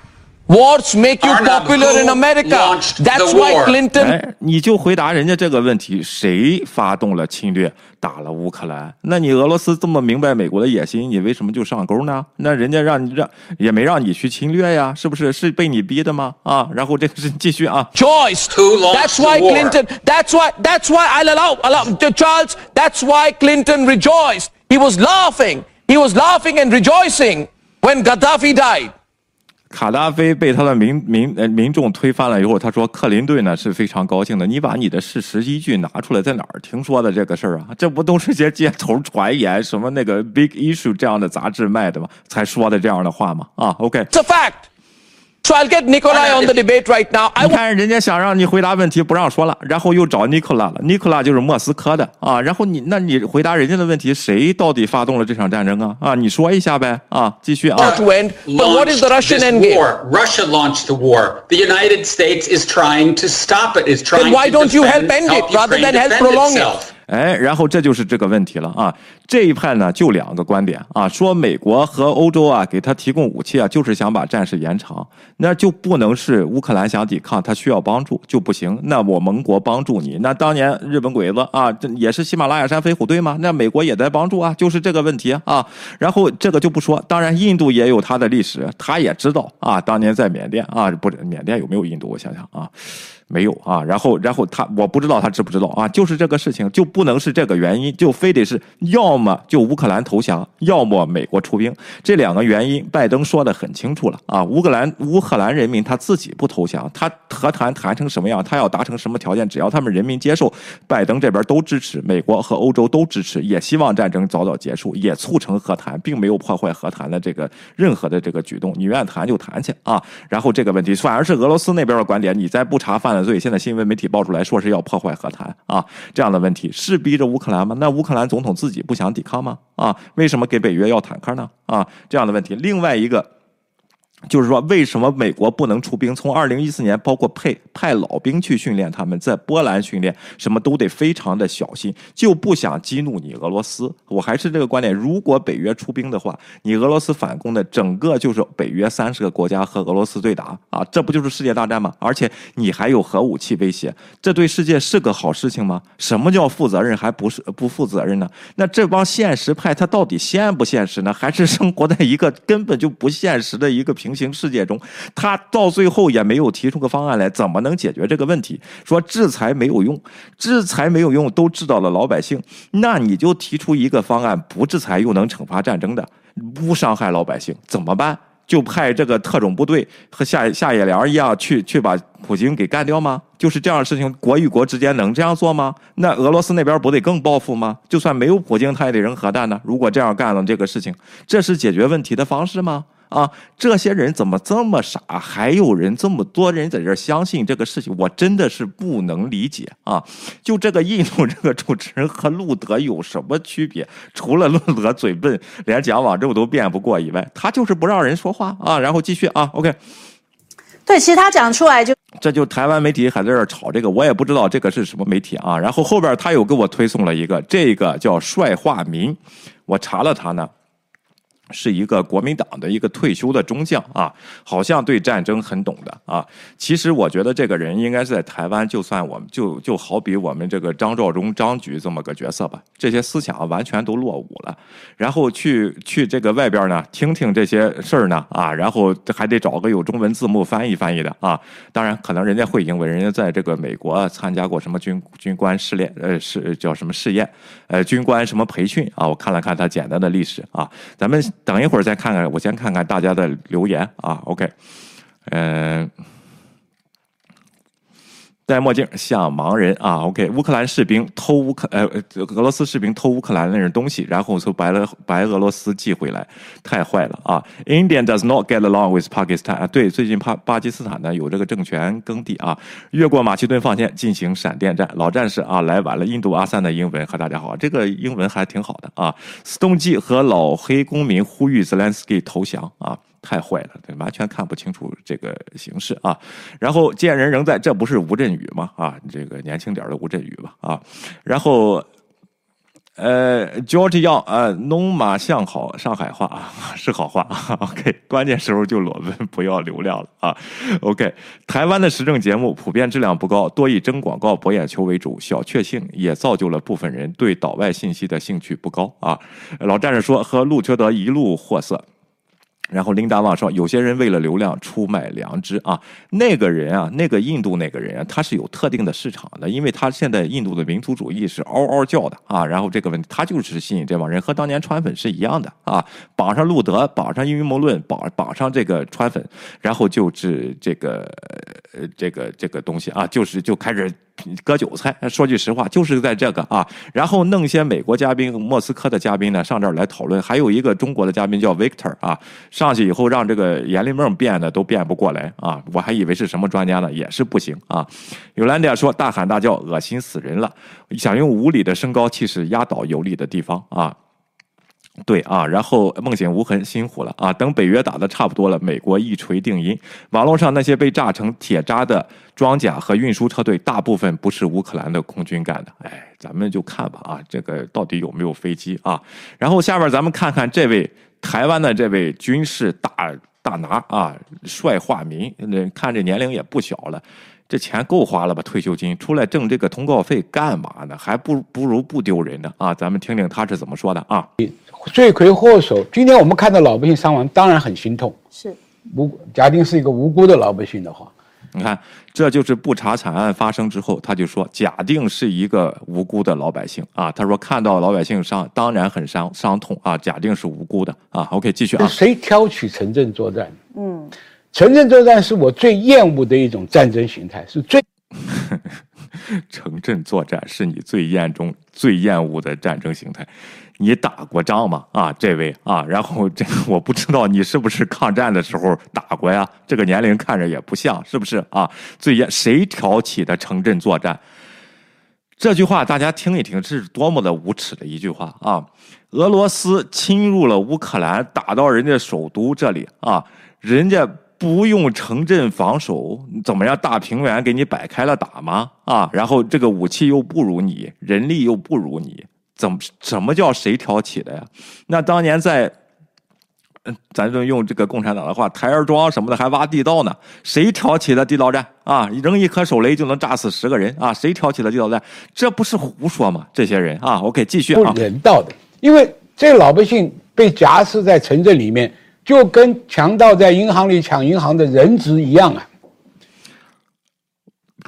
Wars make you Arnab, popular who in America. launched That's the why war? Clinton 哎，你就回答人家这个问题：谁发动了侵略，打了乌克兰？那你俄罗斯这么明白美国的野心，你为什么就上钩呢？那人家让你让也没让你去侵略呀，是不是？是被你逼的吗？啊，然后这个是继续啊， choice. Who launched That's the why war? Clinton. That's why. That's why I'll allow, allow to Charles. That's why Clinton rejoiced. He was laughing. He was laughing and rejoicing when Gaddafi died. 卡达菲被他的民民呃民众推翻了以后，他说克林顿呢是非常高兴的。你把你的事实依据拿出来，在哪儿听说的这个事儿啊？这不都是些街头传言，什么那个 Big Issue 这样的杂志卖的吗？才说的这样的话吗？啊，OK。It's a fact. So I'll get Nikolai on the debate right now. I 你看人家想让你回答问题不让说了，然后又找尼克拉了。尼克拉就是莫斯科的啊，然后你那你回答人家的问题，谁到底发动了这场战争啊？啊，你说一下呗啊，继续啊。 want to end. But what is the launched Russian this end game? war. Russia launched the war. The United States is trying to stop it. Is trying why to don't you defend- help end it help rather Ukraine than help defend prolong it? 哎，然后这就是这个问题了啊！这一派呢就两个观点啊，说美国和欧洲啊给他提供武器啊，就是想把战事延长，那就不能是乌克兰想抵抗，他需要帮助就不行。那我盟国帮助你，那当年日本鬼子啊，这也是喜马拉雅山飞虎队吗？那美国也在帮助啊，就是这个问题啊。然后这个就不说，当然印度也有它的历史，他也知道啊，当年在缅甸啊，不是缅甸有没有印度？我想想啊。没有啊，然后然后他我不知道他知不知道啊，就是这个事情就不能是这个原因，就非得是要么就乌克兰投降，要么美国出兵，这两个原因，拜登说的很清楚了啊，乌克兰乌克兰人民他自己不投降，他和谈谈成什么样，他要达成什么条件，只要他们人民接受，拜登这边都支持，美国和欧洲都支持，也希望战争早早结束，也促成和谈，并没有破坏和谈的这个任何的这个举动，你愿意谈就谈去啊，然后这个问题反而是俄罗斯那边的观点，你再不查犯所以，现在新闻媒体爆出来说是要破坏和谈啊，这样的问题是逼着乌克兰吗？那乌克兰总统自己不想抵抗吗？啊，为什么给北约要坦克呢？啊，这样的问题，另外一个。就是说，为什么美国不能出兵？从二零一四年，包括派派老兵去训练他们，在波兰训练，什么都得非常的小心，就不想激怒你俄罗斯。我还是这个观点，如果北约出兵的话，你俄罗斯反攻的整个就是北约三十个国家和俄罗斯对打啊，这不就是世界大战吗？而且你还有核武器威胁，这对世界是个好事情吗？什么叫负责任还不是不负责任呢？那这帮现实派他到底现不现实呢？还是生活在一个根本就不现实的一个平行世界中？他到最后也没有提出个方案来，怎么能解决这个问题？说制裁没有用，制裁没有用，都知道了老百姓，那你就提出一个方案，不制裁又能惩罚战争的，不伤害老百姓，怎么办？就派这个特种部队和夏夏野良一样去去把普京给干掉吗？就是这样事情，国与国之间能这样做吗？那俄罗斯那边不得更报复吗？就算没有普京，他也得扔核弹呢。如果这样干了这个事情，这是解决问题的方式吗？啊，这些人怎么这么傻？还有人这么多人在这儿相信这个事情，我真的是不能理解啊！就这个印度这个主持人和路德有什么区别？除了路德嘴笨，连讲网咒都辩不过以外，他就是不让人说话啊！然后继续啊，OK。对，其实他讲出来就这就台湾媒体还在这儿炒这个，我也不知道这个是什么媒体啊。然后后边他又给我推送了一个，这个叫帅化民，我查了他呢。是一个国民党的一个退休的中将啊，好像对战争很懂的啊。其实我觉得这个人应该是在台湾，就算我们就就好比我们这个张召忠张局这么个角色吧，这些思想完全都落伍了。然后去去这个外边呢，听听这些事儿呢啊，然后还得找个有中文字幕翻译翻译的啊。当然，可能人家会英文，人家在这个美国参加过什么军军官试炼，呃，是叫什么试验，呃，军官什么培训啊。我看了看他简单的历史啊，咱们。等一会儿再看看，我先看看大家的留言啊。OK，嗯、戴墨镜像盲人啊，OK，乌克兰士兵偷乌克呃俄罗斯士兵偷乌克兰那人东西，然后从白俄白俄罗斯寄回来，太坏了啊！India does not get along with Pakistan 啊，对，最近巴巴基斯坦呢有这个政权更替啊，越过马其顿防线进行闪电战，老战士啊来晚了，印度阿三的英文和大家好，这个英文还挺好的啊。斯东基和老黑公民呼吁 Zelensky 投降啊。太坏了，完全看不清楚这个形势啊！然后见人仍在，这不是吴镇宇吗？啊，这个年轻点的吴镇宇吧？啊，然后呃，George 要呃，农马向好，上海话啊，是好话啊。<laughs> OK，关键时候就裸奔，不要流量了啊。OK，台湾的时政节目普遍质量不高，多以争广告、博眼球为主，小确幸也造就了部分人对岛外信息的兴趣不高啊。老战士说和陆缺德一路货色。然后琳达旺说：“有些人为了流量出卖良知啊，那个人啊，那个印度那个人啊，他是有特定的市场的，因为他现在印度的民族主义是嗷嗷叫的啊。然后这个问题，他就是吸引这帮人，和当年川粉是一样的啊，绑上路德，绑上阴谋论，绑绑上这个川粉，然后就是这个呃这个这个东西啊，就是就开始。”割韭菜，说句实话，就是在这个啊，然后弄些美国嘉宾、莫斯科的嘉宾呢上这儿来讨论，还有一个中国的嘉宾叫 Victor 啊，上去以后让这个阎立梦变的都变不过来啊，我还以为是什么专家呢，也是不行啊。有兰迪亚说大喊大叫，恶心死人了，想用无理的身高气势压倒有理的地方啊。对啊，然后梦醒无痕辛苦了啊！等北约打的差不多了，美国一锤定音。网络上那些被炸成铁渣的装甲和运输车队，大部分不是乌克兰的空军干的。哎，咱们就看吧啊，这个到底有没有飞机啊？然后下边咱们看看这位台湾的这位军事大大拿啊，帅化民，那看这年龄也不小了。这钱够花了吧？退休金出来挣这个通告费干嘛呢？还不不如不丢人呢啊！咱们听听他是怎么说的啊。罪魁祸首，今天我们看到老百姓伤亡，当然很心痛。是无假定是一个无辜的老百姓的话，你看，这就是不查惨案发生之后，他就说假定是一个无辜的老百姓啊。他说看到老百姓伤，当然很伤伤痛啊。假定是无辜的啊。OK，继续啊。谁挑起城镇作战？嗯。城镇作战是我最厌恶的一种战争形态，是最。城镇作战是你最厌中最厌恶的战争形态，你打过仗吗？啊，这位啊，然后这我不知道你是不是抗战的时候打过呀？这个年龄看着也不像，是不是啊？最厌谁挑起的城镇作战？这句话大家听一听，这是多么的无耻的一句话啊！俄罗斯侵入了乌克兰，打到人家首都这里啊，人家。不用城镇防守，怎么样？大平原给你摆开了打吗？啊，然后这个武器又不如你，人力又不如你，怎么什么叫谁挑起的呀？那当年在，嗯，咱就用这个共产党的话，台儿庄什么的还挖地道呢？谁挑起的地道战啊？扔一颗手雷就能炸死十个人啊？谁挑起的地道战？这不是胡说吗？这些人啊，OK，继续啊。不人道的，因为这老百姓被夹死在城镇里面。就跟强盗在银行里抢银行的人质一样啊！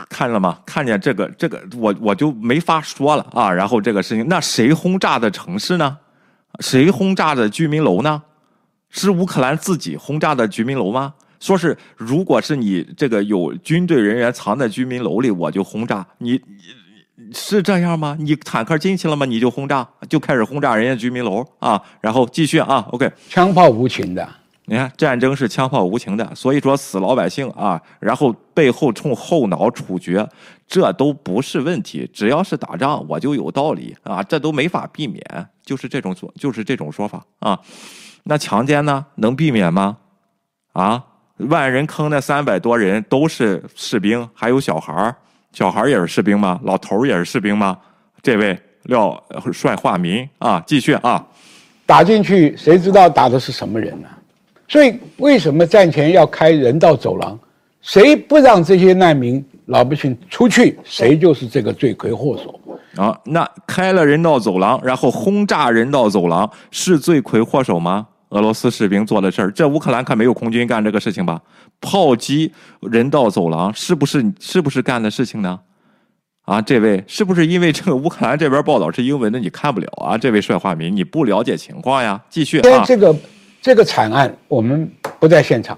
看了吗？看见这个这个，我我就没法说了啊。然后这个事情，那谁轰炸的城市呢？谁轰炸的居民楼呢？是乌克兰自己轰炸的居民楼吗？说是如果是你这个有军队人员藏在居民楼里，我就轰炸你，你是这样吗？你坦克进去了吗？你就轰炸，就开始轰炸人家居民楼啊？然后继续啊？OK，枪炮无情的。你看，战争是枪炮无情的，所以说死老百姓啊，然后背后冲后脑处决，这都不是问题。只要是打仗，我就有道理啊，这都没法避免，就是这种说，就是这种说法啊。那强奸呢，能避免吗？啊，万人坑那三百多人都是士兵，还有小孩儿，小孩儿也是士兵吗？老头儿也是士兵吗？这位廖帅化民啊，继续啊，打进去，谁知道打的是什么人呢？所以，为什么战前要开人道走廊？谁不让这些难民老百姓出去，谁就是这个罪魁祸首啊！那开了人道走廊，然后轰炸人道走廊，是罪魁祸首吗？俄罗斯士兵做的事儿，这乌克兰可没有空军干这个事情吧？炮击人道走廊，是不是是不是干的事情呢？啊，这位是不是因为这个乌克兰这边报道是英文的，你看不了啊？这位帅化民，你不了解情况呀？继续啊，这个。这个惨案我们不在现场，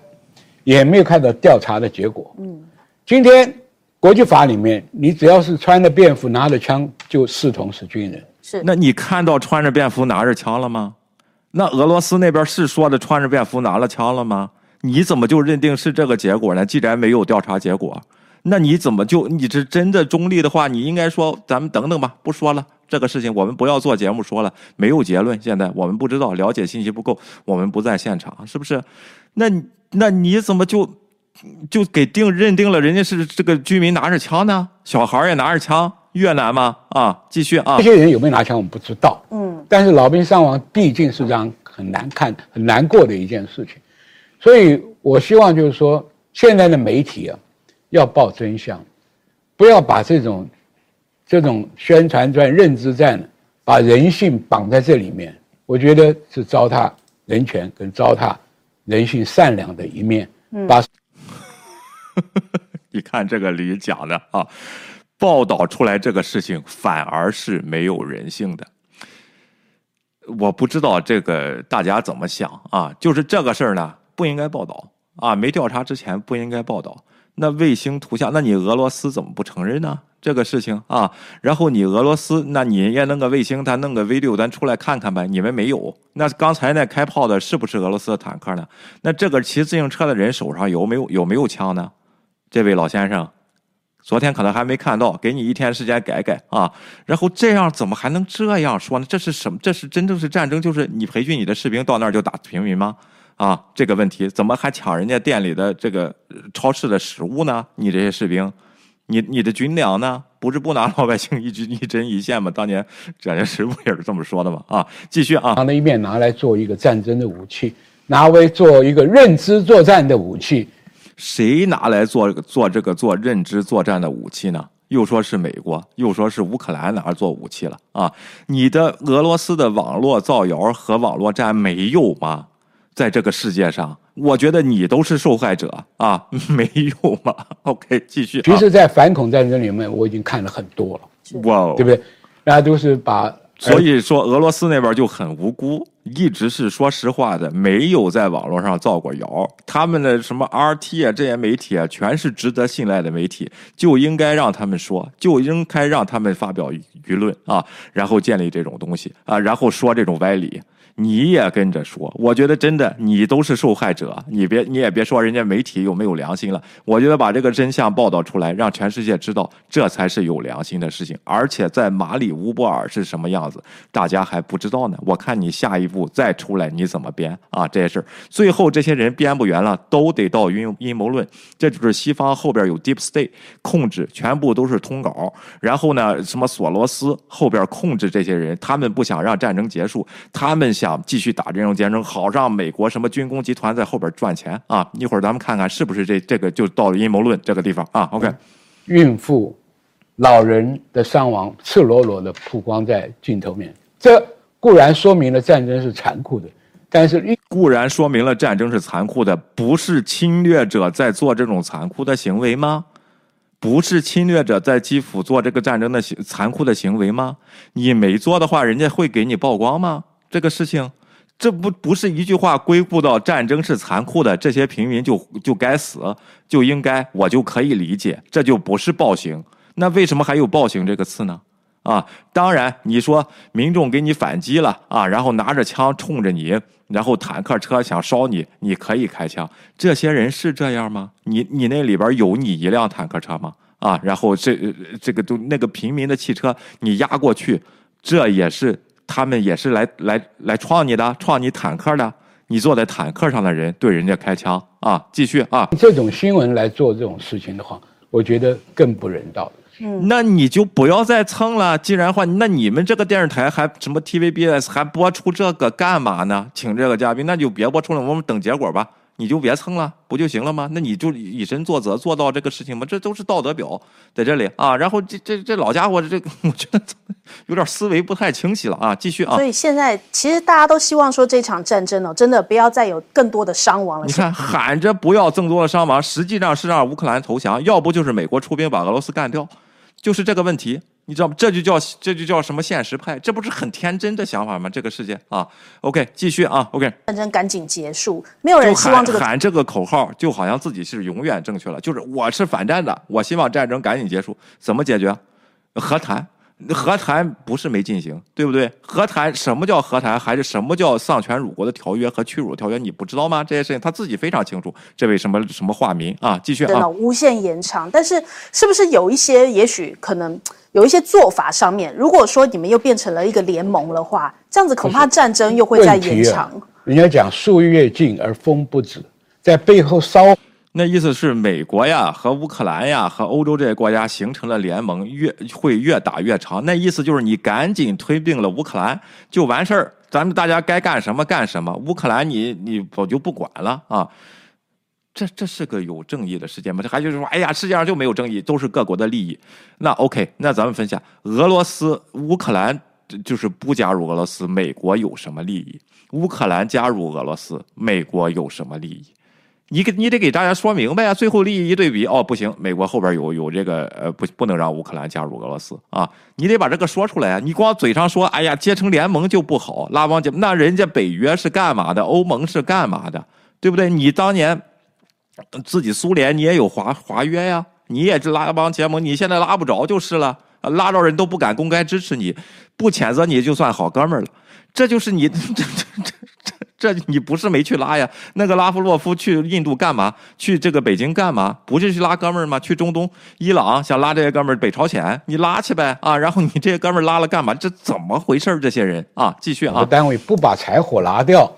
也没有看到调查的结果。嗯，今天国际法里面，你只要是穿着便服拿着枪，就视同是军人。是。那你看到穿着便服拿着枪了吗？那俄罗斯那边是说的穿着便服拿了枪了吗？你怎么就认定是这个结果呢？既然没有调查结果，那你怎么就你这真的中立的话，你应该说咱们等等吧，不说了。这个事情我们不要做节目说了，没有结论。现在我们不知道，了解信息不够，我们不在现场，是不是？那那你怎么就就给定认定了人家是这个居民拿着枪呢？小孩也拿着枪越南吗？啊，继续啊这。些人有没有拿枪，我们不知道。嗯，但是老兵伤亡毕竟是让很难看、很难过的一件事情，所以我希望就是说，现在的媒体啊，要报真相，不要把这种这种宣传战、认知战，把人性绑在这里面，我觉得是糟蹋人权跟糟蹋人性善良的一面，把 <laughs> 你看这个里讲的啊，报道出来这个事情反而是没有人性的。我不知道这个大家怎么想啊？就是这个事儿呢，不应该报道啊，没调查之前不应该报道。那卫星图像，那你俄罗斯怎么不承认呢？这个事情啊，然后你俄罗斯，那你也弄个卫星，咱弄个 V 六，咱出来看看呗。你们没有，那刚才那开炮的是不是俄罗斯的坦克呢？那这个骑自行车的人手上有没有有没有枪呢？这位老先生，昨天可能还没看到，给你一天时间改改啊。然后这样怎么还能这样说呢？这是什么？这是真正是战争？就是你培训你的士兵到那儿就打平民吗？啊，这个问题怎么还抢人家店里的这个呃超市的食物呢？你这些士兵，你你的军粮呢？不是不拿老百姓一针一针一线吗？当年蒋介石不也是这么说的吗？啊，继续啊，长的一面拿来做一个战争的武器，拿为做一个认知作战的武器，谁拿来做做这个做认知作战的武器呢？又说是美国，又说是乌克兰拿来做武器了啊！你的俄罗斯的网络造谣和网络战没有吗？在这个世界上，我觉得你都是受害者啊，<laughs> 没有嘛？OK，继续、啊。其实，在反恐战争里面，我已经看了很多了，哇哦，对不对？大家都是把，所以说，俄罗斯那边就很无辜，一直是说实话的，没有在网络上造过谣。他们的什么 RT 啊，这些媒体啊，全是值得信赖的媒体，就应该让他们说，就应该让他们发表舆论啊，然后建立这种东西啊，然后说这种歪理。你也跟着说，我觉得真的你都是受害者，你别你也别说人家媒体有没有良心了。我觉得把这个真相报道出来，让全世界知道，这才是有良心的事情。而且在马里乌波尔是什么样子，大家还不知道呢。我看你下一步再出来你怎么编啊？这些事儿，最后这些人编不圆了，都得到阴阴谋论。这就是西方后边有 deep state 控制，全部都是通稿。然后呢，什么索罗斯后边控制这些人，他们不想让战争结束，他们想继续打这种战争，好让美国什么军工集团在后边赚钱啊！一会儿咱们看看是不是这这个就到了阴谋论这个地方啊？OK，孕妇、老人的伤亡赤裸裸的曝光在镜头面，这固然说明了战争是残酷的，但是固然说明了战争是残酷的，不是侵略者在做这种残酷的行为吗？不是侵略者在基辅做这个战争的行残酷的行为吗？你没做的话，人家会给你曝光吗？这个事情，这不不是一句话归故到战争是残酷的，这些平民就就该死，就应该我就可以理解，这就不是暴行。那为什么还有暴行这个词呢？啊，当然你说民众给你反击了啊，然后拿着枪冲着你，然后坦克车想烧你，你可以开枪。这些人是这样吗？你你那里边有你一辆坦克车吗？啊，然后这这个都那个平民的汽车你压过去，这也是他们也是来来来撞你的，撞你坦克的。你坐在坦克上的人对人家开枪啊，继续啊，这种新闻来做这种事情的话，我觉得更不人道。嗯那你就不要再蹭了。既然话，那你们这个电视台还什么 TVBS 还播出这个干嘛呢？请这个嘉宾，那就别播出了，我们等结果吧。你就别蹭了，不就行了吗？那你就以身作则，做到这个事情吗？这都是道德表在这里啊。然后这这这老家伙，这个 <laughs> 我觉得有点思维不太清晰了啊。继续啊。所以现在其实大家都希望说这场战争哦，真的不要再有更多的伤亡了。你看喊着不要更多的伤亡，实际上是让乌克兰投降，要不就是美国出兵把俄罗斯干掉。就是这个问题，你知道吗？这就叫这就叫什么现实派？这不是很天真的想法吗？这个世界啊，OK，继续啊，OK，战争赶紧结束，没有人希望这个喊这个口号，就好像自己是永远正确了。就是我是反战的，我希望战争赶紧结束。怎么解决？和谈。和谈不是没进行，对不对？和谈什么叫和谈，还是什么叫丧权辱国的条约和屈辱条约？你不知道吗？这些事情他自己非常清楚。这位什么什么化名啊？继续啊！无限延长，但是是不是有一些，也许可能有一些做法上面，如果说你们又变成了一个联盟的话，这样子恐怕战争又会再延长。人家讲树越近而风不止，在背后烧。那意思是美国呀和乌克兰呀和欧洲这些国家形成了联盟，越会越打越长。那意思就是你赶紧吞并了乌克兰就完事儿，咱们大家该干什么干什么。乌克兰你你我就不管了啊。这这是个有正义的世界吗？这还就是说，哎呀，世界上就没有正义，都是各国的利益。那 OK，那咱们分享俄罗斯、乌克兰就是不加入俄罗斯，美国有什么利益？乌克兰加入俄罗斯，美国有什么利益？你给你得给大家说明白呀！最后利益一对比，哦，不行，美国后边有有这个呃，不不能让乌克兰加入俄罗斯啊！你得把这个说出来啊！你光嘴上说，哎呀，结成联盟就不好，拉帮结那人家北约是干嘛的？欧盟是干嘛的？对不对？你当年自己苏联你也有华华约呀，你也是拉帮结盟，你现在拉不着就是了，拉着人都不敢公开支持你，不谴责你就算好哥们了，这就是你这这这。这 <laughs> 你不是没去拉呀？那个拉夫洛夫去印度干嘛？去这个北京干嘛？不是去拉哥们儿吗？去中东、伊朗想拉这些哥们儿，北朝鲜你拉去呗啊！然后你这些哥们儿拉了干嘛？这怎么回事这些人啊，继续啊！单位不把柴火拿掉，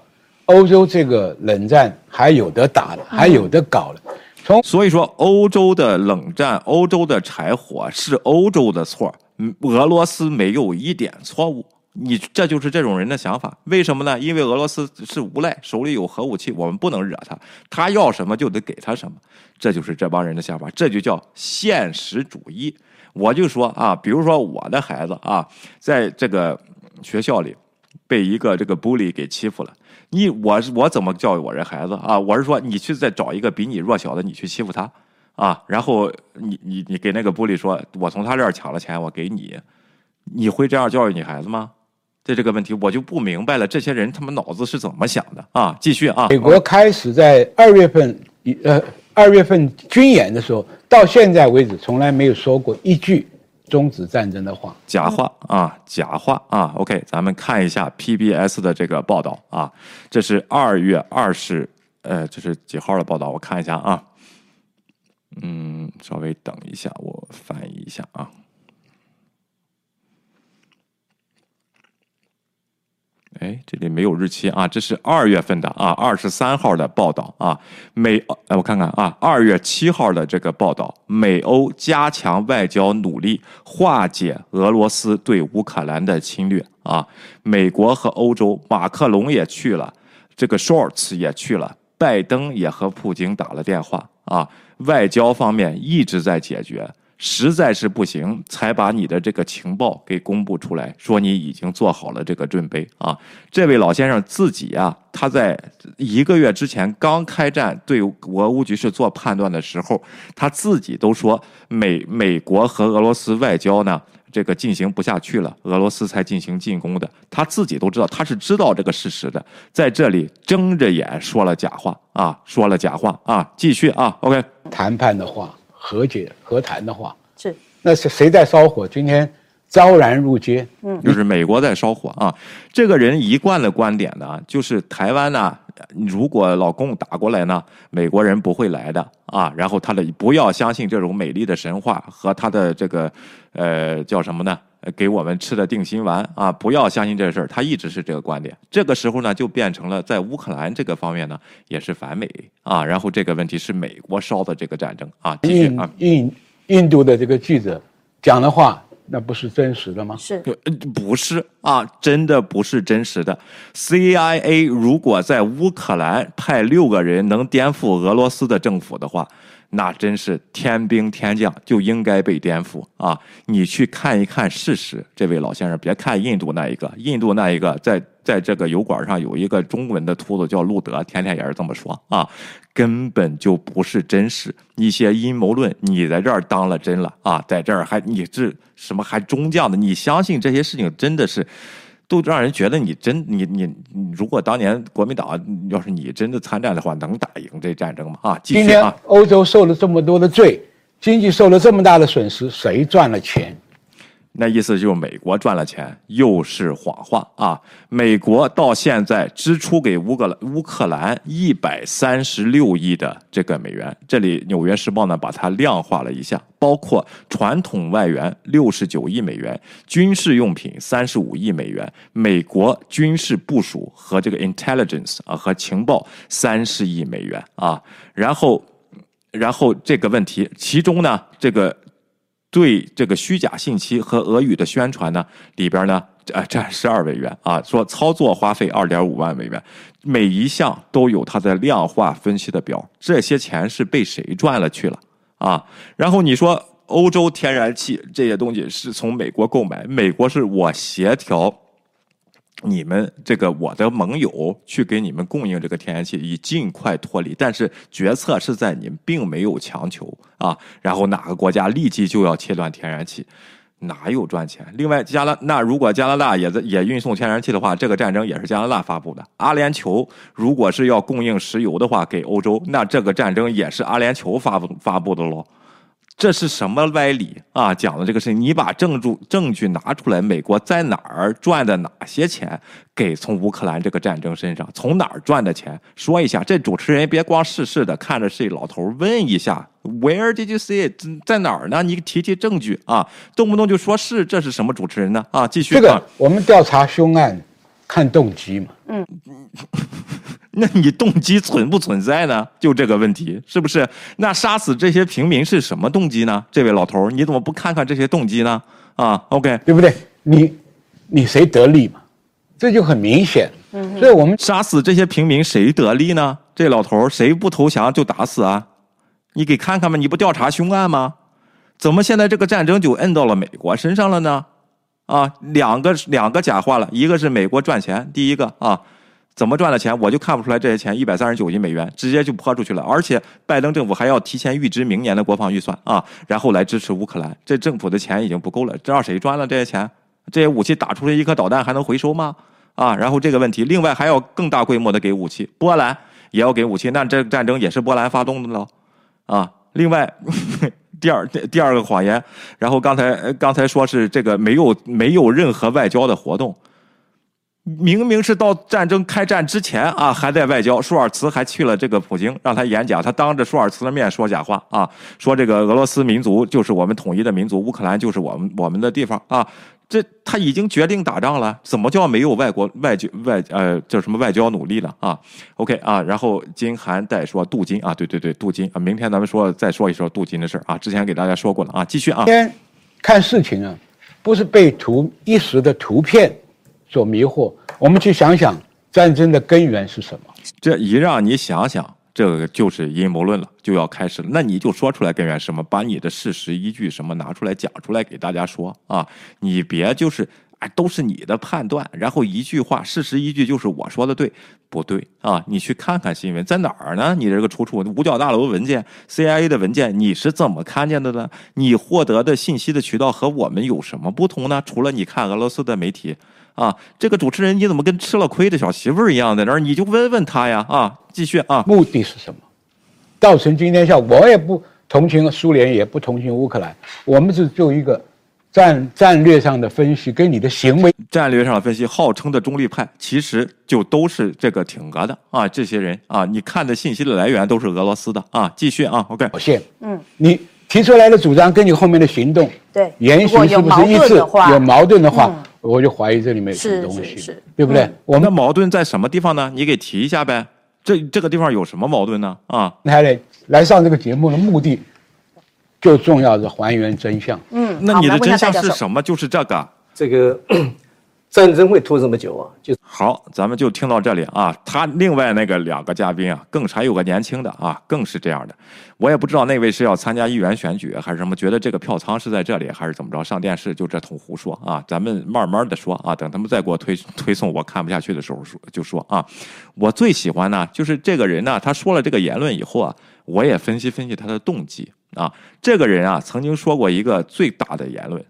欧洲这个冷战还有的打了，还有的搞了。从所以说，欧洲的冷战，欧洲的柴火是欧洲的错，俄罗斯没有一点错误。你这就是这种人的想法，为什么呢？因为俄罗斯是无赖，手里有核武器，我们不能惹他，他要什么就得给他什么，这就是这帮人的想法，这就叫现实主义。我就说啊，比如说我的孩子啊，在这个学校里被一个这个 bully 给欺负了，你我我怎么教育我这孩子啊？我是说，你去再找一个比你弱小的，你去欺负他啊，然后你你你给那个 bully 说，我从他这儿抢了钱，我给你，你会这样教育你孩子吗？对这个问题，我就不明白了，这些人他们脑子是怎么想的啊？继续啊！美国开始在二月份，呃，二月份军演的时候，到现在为止从来没有说过一句终止战争的话，假话啊，假话啊。OK，咱们看一下 PBS 的这个报道啊，这是二月二十，呃，这是几号的报道？我看一下啊，嗯，稍微等一下，我翻译一下啊。哎，这里没有日期啊，这是二月份的啊，二十三号的报道啊。美，哎，我看看啊，二月七号的这个报道，美欧加强外交努力，化解俄罗斯对乌克兰的侵略啊。美国和欧洲，马克龙也去了，这个 Shorts 也去了，拜登也和普京打了电话啊。外交方面一直在解决。实在是不行，才把你的这个情报给公布出来，说你已经做好了这个准备啊！这位老先生自己啊，他在一个月之前刚开战，对俄乌局势做判断的时候，他自己都说美美国和俄罗斯外交呢，这个进行不下去了，俄罗斯才进行进攻的。他自己都知道，他是知道这个事实的，在这里睁着眼说了假话啊，说了假话啊！继续啊，OK，谈判的话。和解和谈的话是，那是谁在烧火？今天昭然入街，嗯，就是美国在烧火啊。这个人一贯的观点呢，就是台湾呢，如果老共打过来呢，美国人不会来的啊。然后他的不要相信这种美丽的神话和他的这个呃叫什么呢？给我们吃的定心丸啊！不要相信这事儿，他一直是这个观点。这个时候呢，就变成了在乌克兰这个方面呢，也是反美啊。然后这个问题是美国烧的这个战争啊。继续啊，印印度的这个记者讲的话，那不是真实的吗？是，不是啊？真的不是真实的。CIA 如果在乌克兰派六个人能颠覆俄罗斯的政府的话。那真是天兵天将就应该被颠覆啊！你去看一看事实，这位老先生，别看印度那一个，印度那一个在在这个油管上有一个中文的秃子叫路德，天天也是这么说啊，根本就不是真实，一些阴谋论，你在这儿当了真了啊，在这儿还你这什么还中将的，你相信这些事情真的是？都让人觉得你真你你你，如果当年国民党要是你真的参战的话，能打赢这战争吗？啊，今天欧洲受了这么多的罪，经济受了这么大的损失，谁赚了钱？那意思就是美国赚了钱，又是谎话啊！美国到现在支出给乌克兰乌克兰一百三十六亿的这个美元，这里《纽约时报》呢把它量化了一下，包括传统外援六十九亿美元，军事用品三十五亿美元，美国军事部署和这个 intelligence 啊和情报三十亿美元啊，然后然后这个问题，其中呢，这个对这个虚假信息和俄语的宣传呢，里边呢，呃，占十二美元啊，说操作花费二点五万美元，每一项都有它的量化分析的表，这些钱是被谁赚了去了啊？然后你说欧洲天然气这些东西是从美国购买，美国是我协调。你们这个我的盟友去给你们供应这个天然气，以尽快脱离。但是决策是在你们，并没有强求啊。然后哪个国家立即就要切断天然气，哪有赚钱？另外，加拿那如果加拿大也在也运送天然气的话，这个战争也是加拿大发布的。阿联酋如果是要供应石油的话给欧洲，那这个战争也是阿联酋发布发布的喽。这是什么歪理啊？讲的这个事情，你把证据证据拿出来，美国在哪儿赚的哪些钱，给从乌克兰这个战争身上，从哪儿赚的钱，说一下。这主持人别光试试的看着是老头，问一下，Where did you see it？在哪儿呢？你提提证据啊！动不动就说是，这是什么主持人呢？啊，继续。这个我们调查凶案，看动机嘛。嗯。那你动机存不存在呢？就这个问题，是不是？那杀死这些平民是什么动机呢？这位老头你怎么不看看这些动机呢？啊，OK，对不对？你你谁得利嘛？这就很明显。嗯，所以我们杀死这些平民谁得利呢？这老头谁不投降就打死啊？你给看看吧，你不调查凶案吗？怎么现在这个战争就摁到了美国身上了呢？啊，两个两个假话了，一个是美国赚钱，第一个啊。怎么赚的钱，我就看不出来。这些钱一百三十九亿美元直接就泼出去了，而且拜登政府还要提前预支明年的国防预算啊，然后来支持乌克兰。这政府的钱已经不够了，这让谁赚了这些钱？这些武器打出去一颗导弹还能回收吗？啊，然后这个问题，另外还要更大规模的给武器，波兰也要给武器，那这个战争也是波兰发动的喽？啊，另外 <laughs> 第二第二个谎言，然后刚才刚才说是这个没有没有任何外交的活动。明明是到战争开战之前啊，还在外交。舒尔茨还去了这个普京，让他演讲。他当着舒尔茨的面说假话啊，说这个俄罗斯民族就是我们统一的民族，乌克兰就是我们我们的地方啊。这他已经决定打仗了，怎么叫没有外国外交外呃叫什么外交努力了啊？OK 啊，然后金韩代说镀金啊，对对对，镀金啊。明天咱们说再说一说镀金的事啊，之前给大家说过了啊，继续啊。先看事情啊，不是被图一时的图片。所迷惑，我们去想想战争的根源是什么？这一让你想想，这个就是阴谋论了，就要开始了。那你就说出来根源什么，把你的事实依据什么拿出来讲出来给大家说啊！你别就是哎，都是你的判断，然后一句话事实依据就是我说的对不对啊？你去看看新闻，在哪儿呢？你这个出处五角大楼文件，CIA 的文件，你是怎么看见的呢？你获得的信息的渠道和我们有什么不同呢？除了你看俄罗斯的媒体。啊，这个主持人你怎么跟吃了亏的小媳妇儿一样在那儿？你就问问他呀！啊，继续啊，目的是什么？造成今天效果，我也不同情苏联，也不同情乌克兰，我们是做一个战战略上的分析，跟你的行为战略上的分析。号称的中立派，其实就都是这个挺俄的啊！这些人啊，你看的信息的来源都是俄罗斯的啊！继续啊，OK，表现，嗯，你提出来的主张跟你后面的行动，对，言行是不是一致？有矛盾的话。我就怀疑这里面有什么东西，对不对？我们的矛盾在什么地方呢？你给提一下呗。这这个地方有什么矛盾呢？啊，还得来上这个节目的目的，就重要是还原真相。嗯，那你的真相是什么？就是这个。这个。战争会拖这么久啊？就好，咱们就听到这里啊。他另外那个两个嘉宾啊，更是还有个年轻的啊，更是这样的。我也不知道那位是要参加议员选举还是什么，觉得这个票仓是在这里还是怎么着？上电视就这通胡说啊！咱们慢慢的说啊，等他们再给我推推送我看不下去的时候说就说啊。我最喜欢呢，就是这个人呢，他说了这个言论以后啊，我也分析分析他的动机啊。这个人啊，曾经说过一个最大的言论。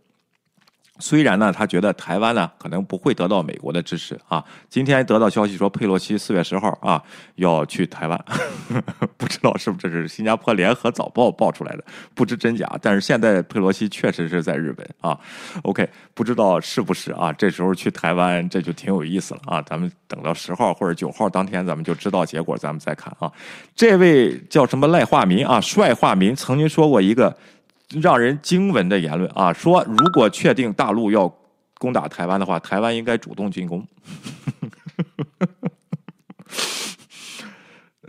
虽然呢，他觉得台湾呢可能不会得到美国的支持啊。今天得到消息说，佩洛西四月十号啊要去台湾，<laughs> 不知道是不是这是新加坡联合早报报出来的，不知真假。但是现在佩洛西确实是在日本啊。OK，不知道是不是啊？这时候去台湾这就挺有意思了啊。咱们等到十号或者九号当天，咱们就知道结果，咱们再看啊。这位叫什么赖化民啊，帅化民曾经说过一个。让人惊闻的言论啊，说如果确定大陆要攻打台湾的话，台湾应该主动进攻。<laughs>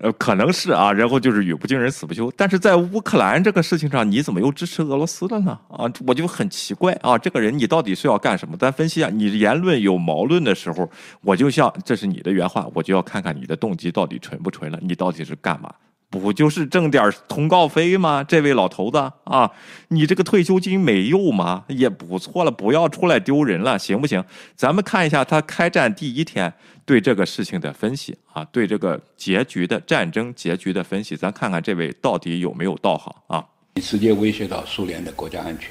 呃，可能是啊，然后就是语不惊人死不休。但是在乌克兰这个事情上，你怎么又支持俄罗斯了呢？啊，我就很奇怪啊，这个人你到底是要干什么？咱分析一下，你言论有矛盾的时候，我就像这是你的原话，我就要看看你的动机到底纯不纯了，你到底是干嘛？不就是挣点通告费吗？这位老头子啊，你这个退休金没有吗？也不错了，不要出来丢人了，行不行？咱们看一下他开战第一天对这个事情的分析啊，对这个结局的战争结局的分析，咱看看这位到底有没有道行啊？直接威胁到苏联的国家安全。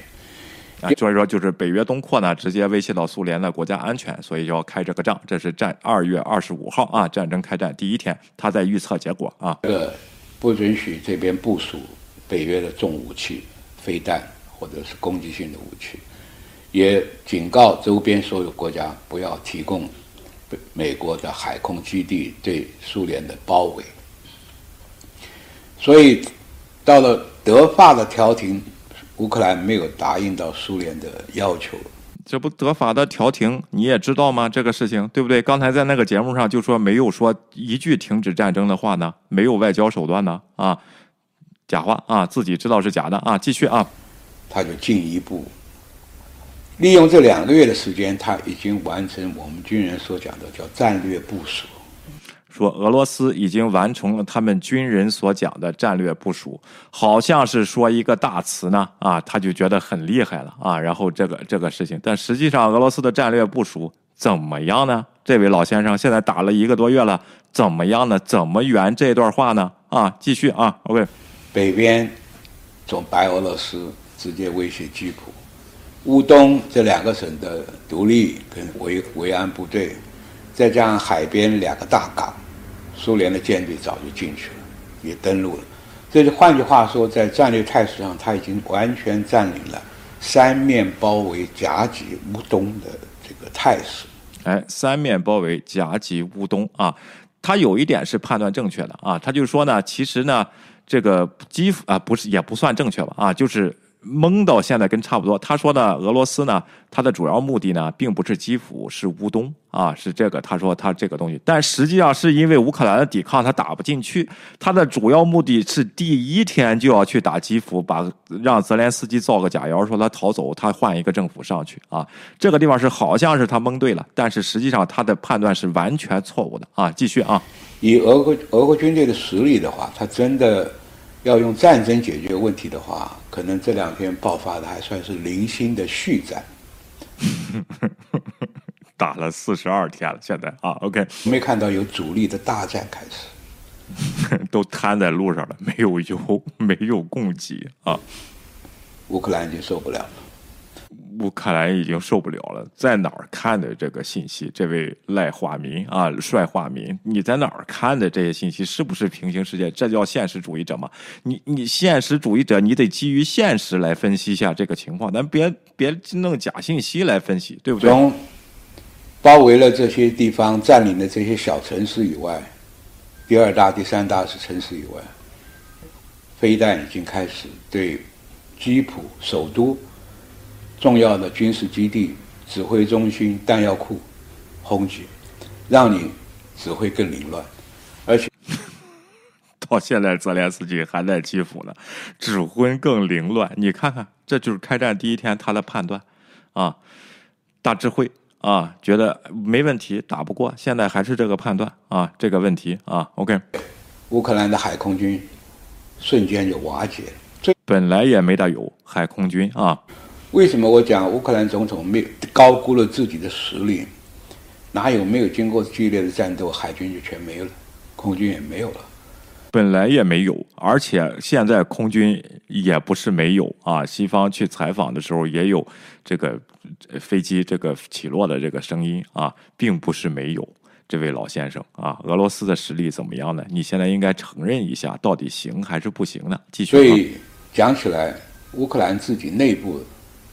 啊，所以说就是北约东扩呢，直接威胁到苏联的国家安全，所以要开这个仗。这是战二月二十五号啊，战争开战第一天，他在预测结果啊。这个不允许这边部署北约的重武器、飞弹或者是攻击性的武器，也警告周边所有国家不要提供美国的海空基地对苏联的包围。所以到了德法的调停。乌克兰没有答应到苏联的要求，这不德法的调停你也知道吗？这个事情对不对？刚才在那个节目上就说没有说一句停止战争的话呢，没有外交手段呢啊，假话啊，自己知道是假的啊，继续啊，他就进一步利用这两个月的时间，他已经完成我们军人所讲的叫战略部署。说俄罗斯已经完成了他们军人所讲的战略部署，好像是说一个大词呢啊，他就觉得很厉害了啊。然后这个这个事情，但实际上俄罗斯的战略部署怎么样呢？这位老先生现在打了一个多月了，怎么样呢？怎么圆这段话呢？啊，继续啊，OK。北边从白俄罗斯直接威胁基辅，乌东这两个省的独立跟维维安部队，再加上海边两个大港。苏联的舰队早就进去了，也登陆了。这就换句话说，在战略态势上，他已经完全占领了三面包围、夹击乌东的这个态势。哎，三面包围、夹击乌东啊，他有一点是判断正确的啊。他就是说呢，其实呢，这个基辅啊，不是也不算正确吧啊，就是。蒙到现在跟差不多。他说呢，俄罗斯呢，它的主要目的呢，并不是基辅，是乌东啊，是这个。他说他这个东西，但实际上是因为乌克兰的抵抗，他打不进去。他的主要目的是第一天就要去打基辅，把让泽连斯基造个假谣，说他逃走，他换一个政府上去啊。这个地方是好像是他蒙对了，但是实际上他的判断是完全错误的啊。继续啊，以俄国俄国军队的实力的话，他真的。要用战争解决问题的话，可能这两天爆发的还算是零星的续战。<laughs> 打了四十二天了，现在啊，OK，没看到有主力的大战开始，<laughs> 都瘫在路上了，没有油，没有供给啊，乌克兰已经受不了了。乌克兰已经受不了了，在哪儿看的这个信息？这位赖化民啊，帅化民，你在哪儿看的这些信息？是不是平行世界？这叫现实主义者吗？你你现实主义者，你得基于现实来分析一下这个情况，咱别别弄假信息来分析，对不对？从包围了这些地方、占领的这些小城市以外，第二大、第三大是城市以外，飞弹已经开始对基辅首都。重要的军事基地、指挥中心、弹药库轰击，让你指挥更凌乱，而且 <laughs> 到现在泽连斯基还在基辅呢，指挥更凌乱。你看看，这就是开战第一天他的判断啊，大智慧啊，觉得没问题，打不过，现在还是这个判断啊，这个问题啊，OK。乌克兰的海空军瞬间就瓦解了，本来也没大有海空军啊。为什么我讲乌克兰总统没有高估了自己的实力？哪有没有经过剧烈的战斗，海军就全没了，空军也没有了？本来也没有，而且现在空军也不是没有啊。西方去采访的时候也有这个飞机这个起落的这个声音啊，并不是没有。这位老先生啊，俄罗斯的实力怎么样呢？你现在应该承认一下，到底行还是不行呢？继续。所以讲起来，乌克兰自己内部。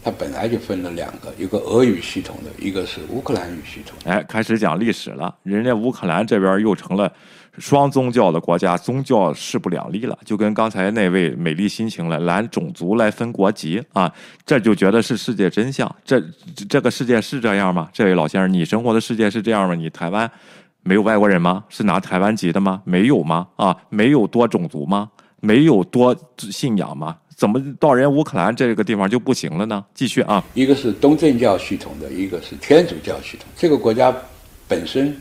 它本来就分了两个，一个俄语系统的，一个是乌克兰语系统。哎，开始讲历史了，人家乌克兰这边又成了双宗教的国家，宗教势不两立了，就跟刚才那位美丽心情了，拿种族来分国籍啊，这就觉得是世界真相。这这个世界是这样吗？这位老先生，你生活的世界是这样吗？你台湾没有外国人吗？是拿台湾籍的吗？没有吗？啊，没有多种族吗？没有多信仰吗？怎么到人乌克兰这个地方就不行了呢？继续啊，一个是东正教系统的，一个是天主教系统。这个国家本身，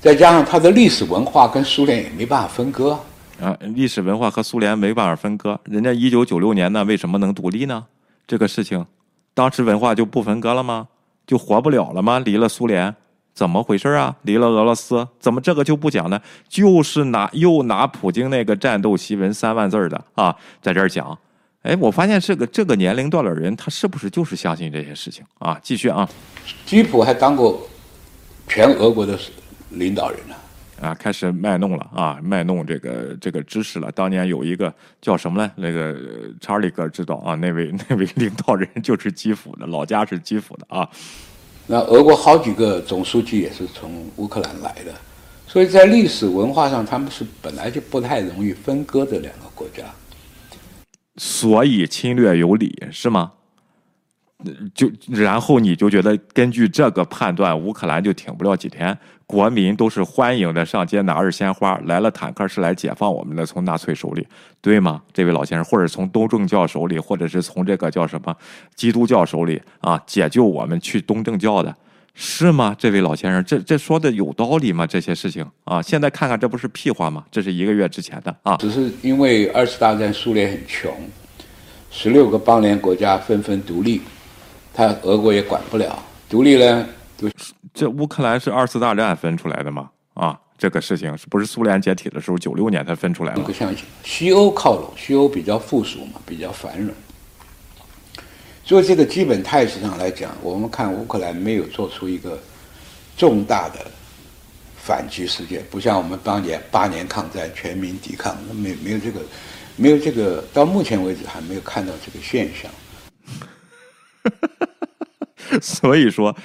再加上它的历史文化跟苏联也没办法分割啊，历史文化和苏联没办法分割。人家一九九六年呢，为什么能独立呢？这个事情，当时文化就不分割了吗？就活不了了吗？离了苏联？怎么回事啊？离了俄罗斯，怎么这个就不讲呢？就是拿又拿普京那个战斗檄文三万字的啊，在这儿讲。哎，我发现这个这个年龄段的人，他是不是就是相信这些事情啊？继续啊，基普还当过全俄国的领导人呢。啊，开始卖弄了啊，卖弄这个这个知识了。当年有一个叫什么呢？那个查理哥知道啊，那位 <laughs> 那位领导人就是基辅的，老家是基辅的啊。那俄国好几个总书记也是从乌克兰来的，所以在历史文化上，他们是本来就不太容易分割的两个国家，所以侵略有理是吗？就然后你就觉得根据这个判断，乌克兰就挺不了几天。国民都是欢迎的，上街拿着鲜花来了，坦克是来解放我们的，从纳粹手里，对吗？这位老先生，或者从东正教手里，或者是从这个叫什么基督教手里啊，解救我们去东正教的，是吗？这位老先生，这这说的有道理吗？这些事情啊，现在看看，这不是屁话吗？这是一个月之前的啊，只是因为二次大战苏联很穷，十六个邦联国家纷纷独立，他俄国也管不了，独立呢。这乌克兰是二次大战分出来的吗？啊，这个事情是不是苏联解体的时候九六年才分出来的？不相信，西欧靠拢，西欧比较富庶嘛，比较繁荣。所以这个基本态势上来讲，我们看乌克兰没有做出一个重大的反击事件，不像我们当年八年抗战全民抵抗，那没没有这个，没有这个，到目前为止还没有看到这个现象。<laughs> 所以说。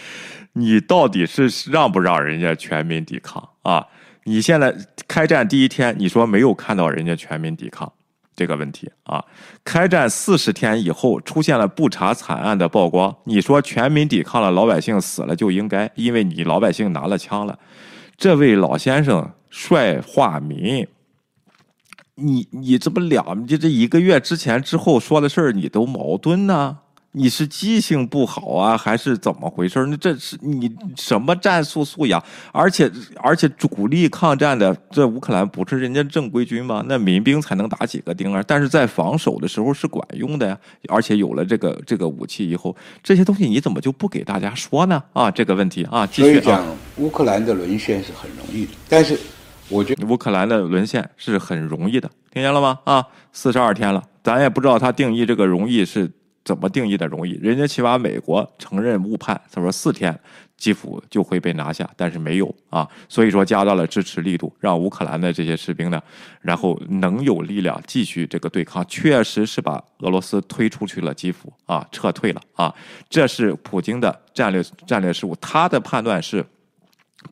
你到底是让不让人家全民抵抗啊？你现在开战第一天，你说没有看到人家全民抵抗这个问题啊？开战四十天以后出现了不查惨案的曝光，你说全民抵抗了，老百姓死了就应该，因为你老百姓拿了枪了。这位老先生帅化民，你你这不两就这一个月之前之后说的事儿，你都矛盾呢？你是记性不好啊，还是怎么回事？那这是你什么战术素养？而且而且主力抗战的这乌克兰不是人家正规军吗？那民兵才能打几个钉啊？但是在防守的时候是管用的呀。而且有了这个这个武器以后，这些东西你怎么就不给大家说呢？啊，这个问题啊，继续讲。乌克兰的沦陷是很容易的，但是我觉得乌克兰的沦陷是很容易的，听见了吗？啊，四十二天了，咱也不知道他定义这个容易是。怎么定义的容易？人家起码美国承认误判，他说四天基辅就会被拿下，但是没有啊，所以说加大了支持力度，让乌克兰的这些士兵呢，然后能有力量继续这个对抗，确实是把俄罗斯推出去了基辅啊，撤退了啊，这是普京的战略战略失误，他的判断是。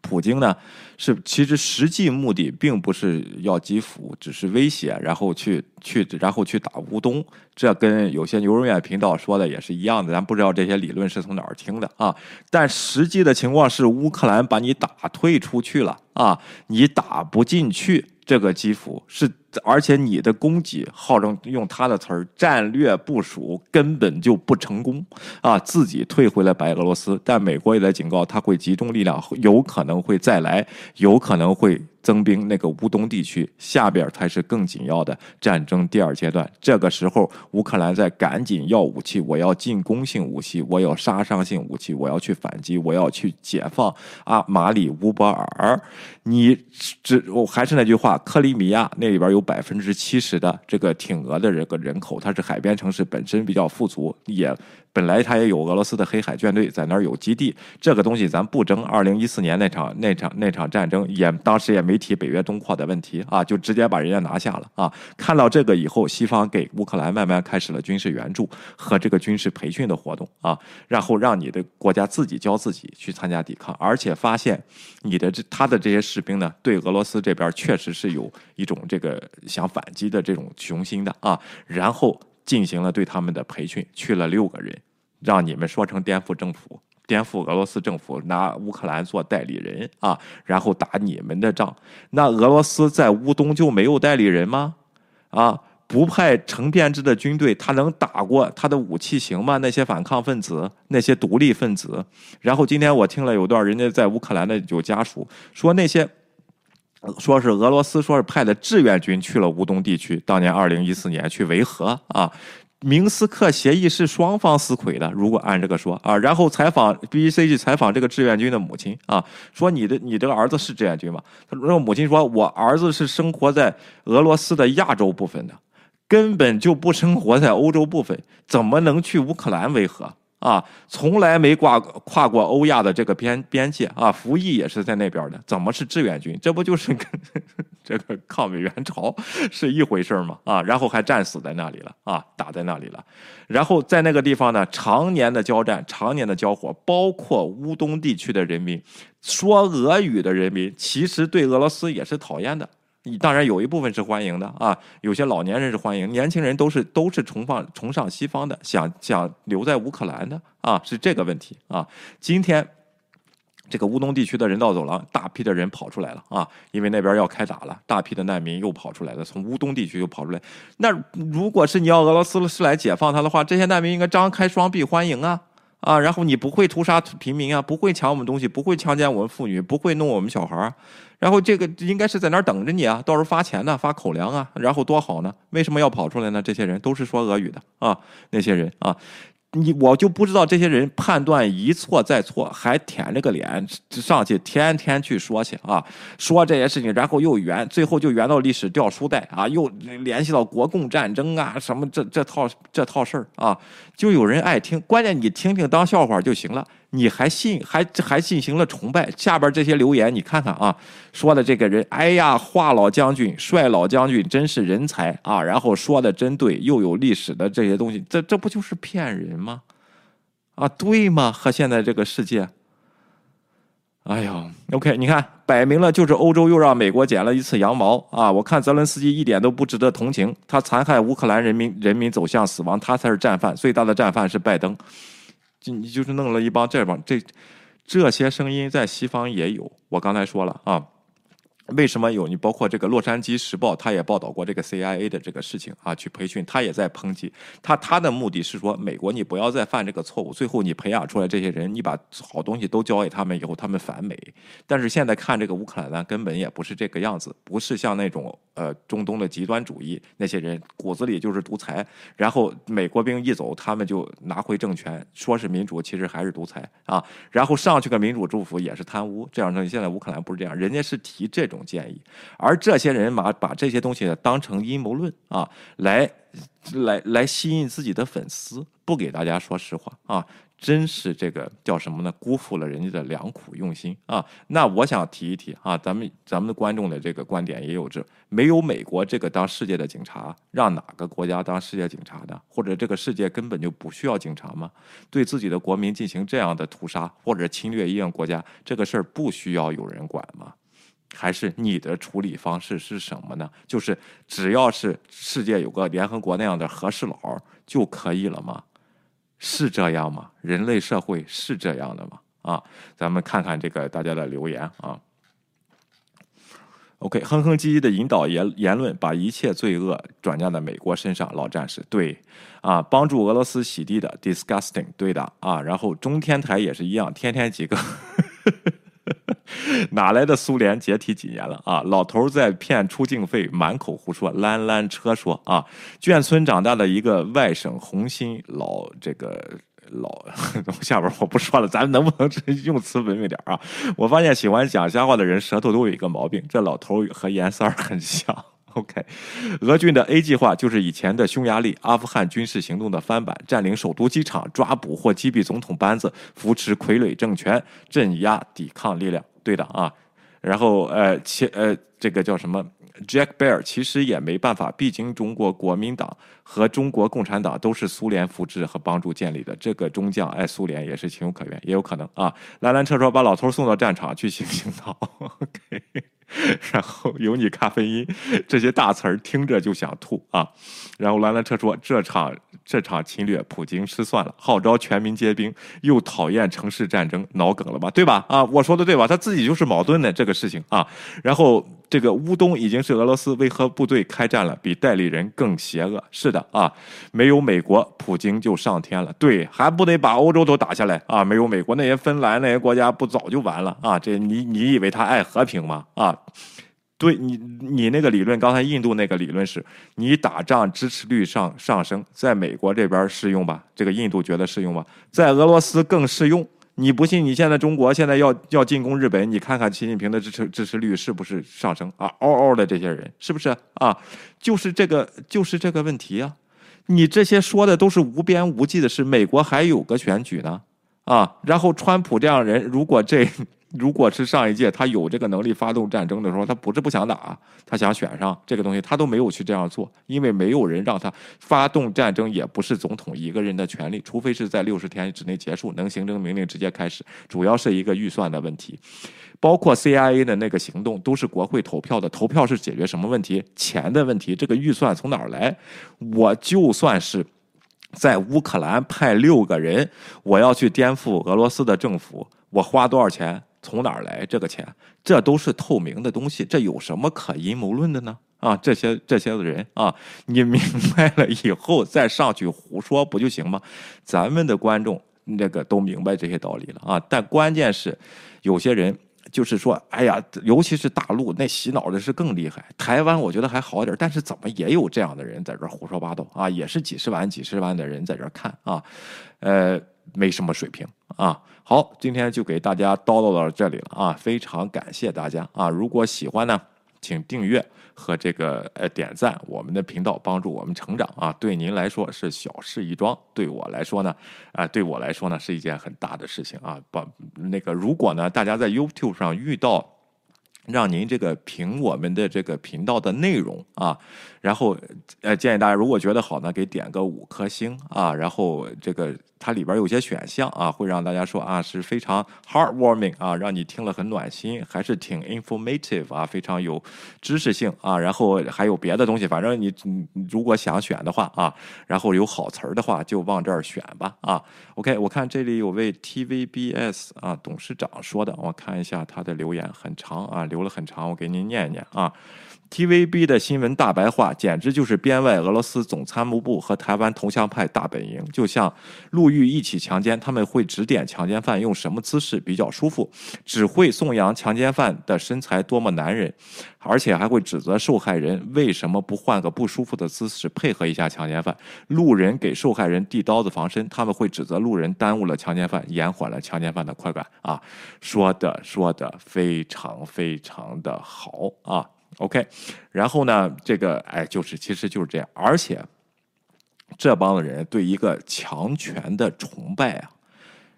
普京呢，是其实实际目的并不是要基辅，只是威胁，然后去去，然后去打乌东。这跟有些牛肉面频道说的也是一样的，咱不知道这些理论是从哪儿听的啊。但实际的情况是，乌克兰把你打退出去了啊，你打不进去。这个基辅是，而且你的供给号称用他的词儿，战略部署根本就不成功啊！自己退回了白俄罗斯，但美国也在警告，他会集中力量，有可能会再来，有可能会。增兵那个乌东地区下边才是更紧要的战争第二阶段。这个时候，乌克兰在赶紧要武器，我要进攻性武器，我要杀伤性武器，我要去反击，我要去解放啊马里乌波尔。你只我还是那句话，克里米亚那里边有百分之七十的这个挺俄的这个人口，它是海边城市，本身比较富足，也。本来他也有俄罗斯的黑海舰队在那儿有基地，这个东西咱不争。二零一四年那场那场那场战争也当时也没提北约东扩的问题啊，就直接把人家拿下了啊。看到这个以后，西方给乌克兰慢慢开始了军事援助和这个军事培训的活动啊，然后让你的国家自己教自己去参加抵抗，而且发现你的这他的这些士兵呢，对俄罗斯这边确实是有一种这个想反击的这种雄心的啊，然后。进行了对他们的培训，去了六个人，让你们说成颠覆政府。颠覆俄罗斯政府，拿乌克兰做代理人啊，然后打你们的仗。那俄罗斯在乌东就没有代理人吗？啊，不派成编制的军队，他能打过他的武器行吗？那些反抗分子，那些独立分子。然后今天我听了有段人家在乌克兰的有家属说那些。说是俄罗斯说是派的志愿军去了乌东地区，当年二零一四年去维和啊，明斯克协议是双方撕毁的。如果按这个说啊，然后采访 BBC 去采访这个志愿军的母亲啊，说你的你这个儿子是志愿军吗？他说母亲说，我儿子是生活在俄罗斯的亚洲部分的，根本就不生活在欧洲部分，怎么能去乌克兰维和？啊，从来没挂跨过欧亚的这个边边界啊，服役也是在那边的，怎么是志愿军？这不就是跟 <laughs> 这个抗美援朝 <laughs> 是一回事吗？啊，然后还战死在那里了啊，打在那里了，然后在那个地方呢，常年的交战，常年的交火，包括乌东地区的人民，说俄语的人民，其实对俄罗斯也是讨厌的。你当然有一部分是欢迎的啊，有些老年人是欢迎，年轻人都是都是崇放崇尚西方的，想想留在乌克兰的啊，是这个问题啊。今天这个乌东地区的人道走廊，大批的人跑出来了啊，因为那边要开打了，大批的难民又跑出来了，从乌东地区又跑出来。那如果是你要俄罗斯是来解放他的话，这些难民应该张开双臂欢迎啊。啊，然后你不会屠杀平民啊，不会抢我们东西，不会强奸我们妇女，不会弄我们小孩儿，然后这个应该是在那儿等着你啊，到时候发钱呢，发口粮啊，然后多好呢？为什么要跑出来呢？这些人都是说俄语的啊，那些人啊。你我就不知道这些人判断一错再错，还舔着个脸上去天天去说去啊，说这些事情，然后又圆，最后就圆到历史掉书袋啊，又联系到国共战争啊，什么这这套这套事儿啊，就有人爱听，关键你听听当笑话就行了。你还信还还进行了崇拜？下边这些留言你看看啊，说的这个人，哎呀，华老将军、帅老将军真是人才啊！然后说的真对，又有历史的这些东西，这这不就是骗人吗？啊，对吗？和现在这个世界，哎呀，OK，你看，摆明了就是欧洲又让美国剪了一次羊毛啊！我看泽伦斯基一点都不值得同情，他残害乌克兰人民，人民走向死亡，他才是战犯，最大的战犯是拜登。就你就是弄了一帮这帮这这些声音，在西方也有。我刚才说了啊。为什么有你？包括这个《洛杉矶时报》，他也报道过这个 CIA 的这个事情啊，去培训，他也在抨击他。他的目的是说，美国你不要再犯这个错误。最后你培养出来这些人，你把好东西都交给他们以后，他们反美。但是现在看这个乌克兰呢，根本也不是这个样子，不是像那种呃中东的极端主义那些人骨子里就是独裁。然后美国兵一走，他们就拿回政权，说是民主，其实还是独裁啊。然后上去个民主政府也是贪污，这样东西现在乌克兰不是这样，人家是提这种。建议，而这些人把把这些东西当成阴谋论啊，来来来吸引自己的粉丝，不给大家说实话啊，真是这个叫什么呢？辜负了人家的良苦用心啊！那我想提一提啊，咱们咱们的观众的这个观点也有这，没有美国这个当世界的警察，让哪个国家当世界警察的？或者这个世界根本就不需要警察吗？对自己的国民进行这样的屠杀或者侵略一样国家，这个事儿不需要有人管吗？还是你的处理方式是什么呢？就是只要是世界有个联合国那样的和事佬就可以了吗？是这样吗？人类社会是这样的吗？啊，咱们看看这个大家的留言啊。OK，哼哼唧唧的引导言言论，把一切罪恶转嫁在美国身上。老战士，对啊，帮助俄罗斯洗地的，disgusting，对的啊。然后中天台也是一样，天天几个。<laughs> <laughs> 哪来的苏联解体几年了啊？老头在骗出境费，满口胡说。拦拦车说啊，眷村长大的一个外省红心老这个老，<laughs> 下边我不说了，咱能不能用词文明点啊？我发现喜欢讲瞎话的人舌头都有一个毛病，这老头和严三儿很像。OK，俄军的 A 计划就是以前的匈牙利阿富汗军事行动的翻版，占领首都机场，抓捕或击毙总统班子，扶持傀儡政权，镇压抵抗力量。对的啊，然后呃，其呃，这个叫什么？Jack Bear 其实也没办法，毕竟中国国民党和中国共产党都是苏联扶持和帮助建立的，这个中将爱苏联也是情有可原，也有可能啊。兰兰车说把老头送到战场去行行道，<laughs> OK。<laughs> 然后有你咖啡因这些大词儿听着就想吐啊。然后兰兰车说这场这场侵略，普京失算了，号召全民皆兵，又讨厌城市战争，脑梗了吧？对吧？啊，我说的对吧？他自己就是矛盾的这个事情啊。然后这个乌东已经是俄罗斯维和部队开战了，比代理人更邪恶。是的啊，没有美国，普京就上天了。对，还不得把欧洲都打下来啊？没有美国，那些芬兰那些国家不早就完了啊？这你你以为他爱和平吗？啊？对你，你那个理论，刚才印度那个理论是，你打仗支持率上上升，在美国这边适用吧？这个印度觉得适用吧？在俄罗斯更适用。你不信？你现在中国现在要要进攻日本，你看看习近平的支持支持率是不是上升啊？嗷嗷的这些人是不是啊？就是这个就是这个问题啊！你这些说的都是无边无际的事。美国还有个选举呢啊！然后川普这样人，如果这。如果是上一届他有这个能力发动战争的时候，他不是不想打，他想选上这个东西，他都没有去这样做，因为没有人让他发动战争，也不是总统一个人的权利，除非是在六十天之内结束，能行政命令直接开始，主要是一个预算的问题，包括 CIA 的那个行动都是国会投票的，投票是解决什么问题？钱的问题，这个预算从哪儿来？我就算是在乌克兰派六个人，我要去颠覆俄罗斯的政府，我花多少钱？从哪儿来这个钱？这都是透明的东西，这有什么可阴谋论的呢？啊，这些这些的人啊，你明白了以后再上去胡说不就行吗？咱们的观众那个都明白这些道理了啊。但关键是，有些人就是说，哎呀，尤其是大陆那洗脑的是更厉害。台湾我觉得还好点，但是怎么也有这样的人在这胡说八道啊？也是几十万几十万的人在这看啊，呃，没什么水平啊。好，今天就给大家叨叨到这里了啊！非常感谢大家啊！如果喜欢呢，请订阅和这个呃点赞我们的频道，帮助我们成长啊！对您来说是小事一桩，对我来说呢，啊，对我来说呢是一件很大的事情啊！把那个如果呢，大家在 YouTube 上遇到让您这个评我们的这个频道的内容啊，然后呃建议大家如果觉得好呢，给点个五颗星啊，然后这个。它里边有些选项啊，会让大家说啊是非常 heartwarming 啊，让你听了很暖心，还是挺 informative 啊，非常有知识性啊。然后还有别的东西，反正你你如果想选的话啊，然后有好词儿的话，就往这儿选吧啊。OK，我看这里有位 TVBS 啊董事长说的，我看一下他的留言很长啊，留了很长，我给您念一念啊。TVB 的新闻大白话，简直就是编外俄罗斯总参谋部和台湾同乡派大本营，就像陆狱一起强奸，他们会指点强奸犯用什么姿势比较舒服，只会颂扬强奸犯的身材多么男人，而且还会指责受害人为什么不换个不舒服的姿势配合一下强奸犯。路人给受害人递刀子防身，他们会指责路人耽误了强奸犯，延缓了强奸犯的快感。啊，说的说的非常非常的好啊。OK，然后呢，这个哎，就是其实就是这样，而且这帮的人对一个强权的崇拜啊，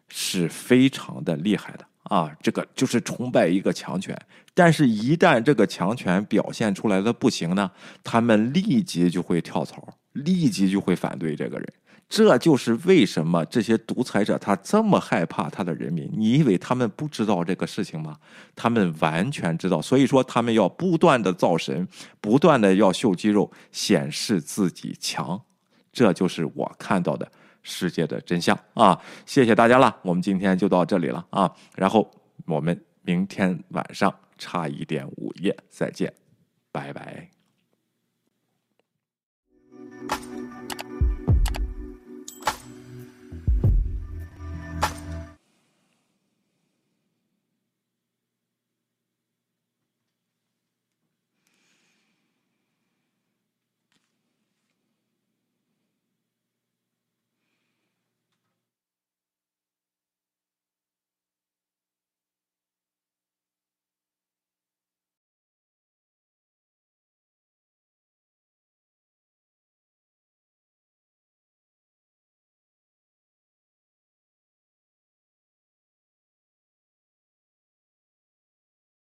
是非常的厉害的啊。这个就是崇拜一个强权，但是一旦这个强权表现出来的不行呢，他们立即就会跳槽，立即就会反对这个人。这就是为什么这些独裁者他这么害怕他的人民？你以为他们不知道这个事情吗？他们完全知道，所以说他们要不断的造神，不断的要秀肌肉，显示自己强。这就是我看到的世界的真相啊！谢谢大家了，我们今天就到这里了啊！然后我们明天晚上差一点午夜再见，拜拜。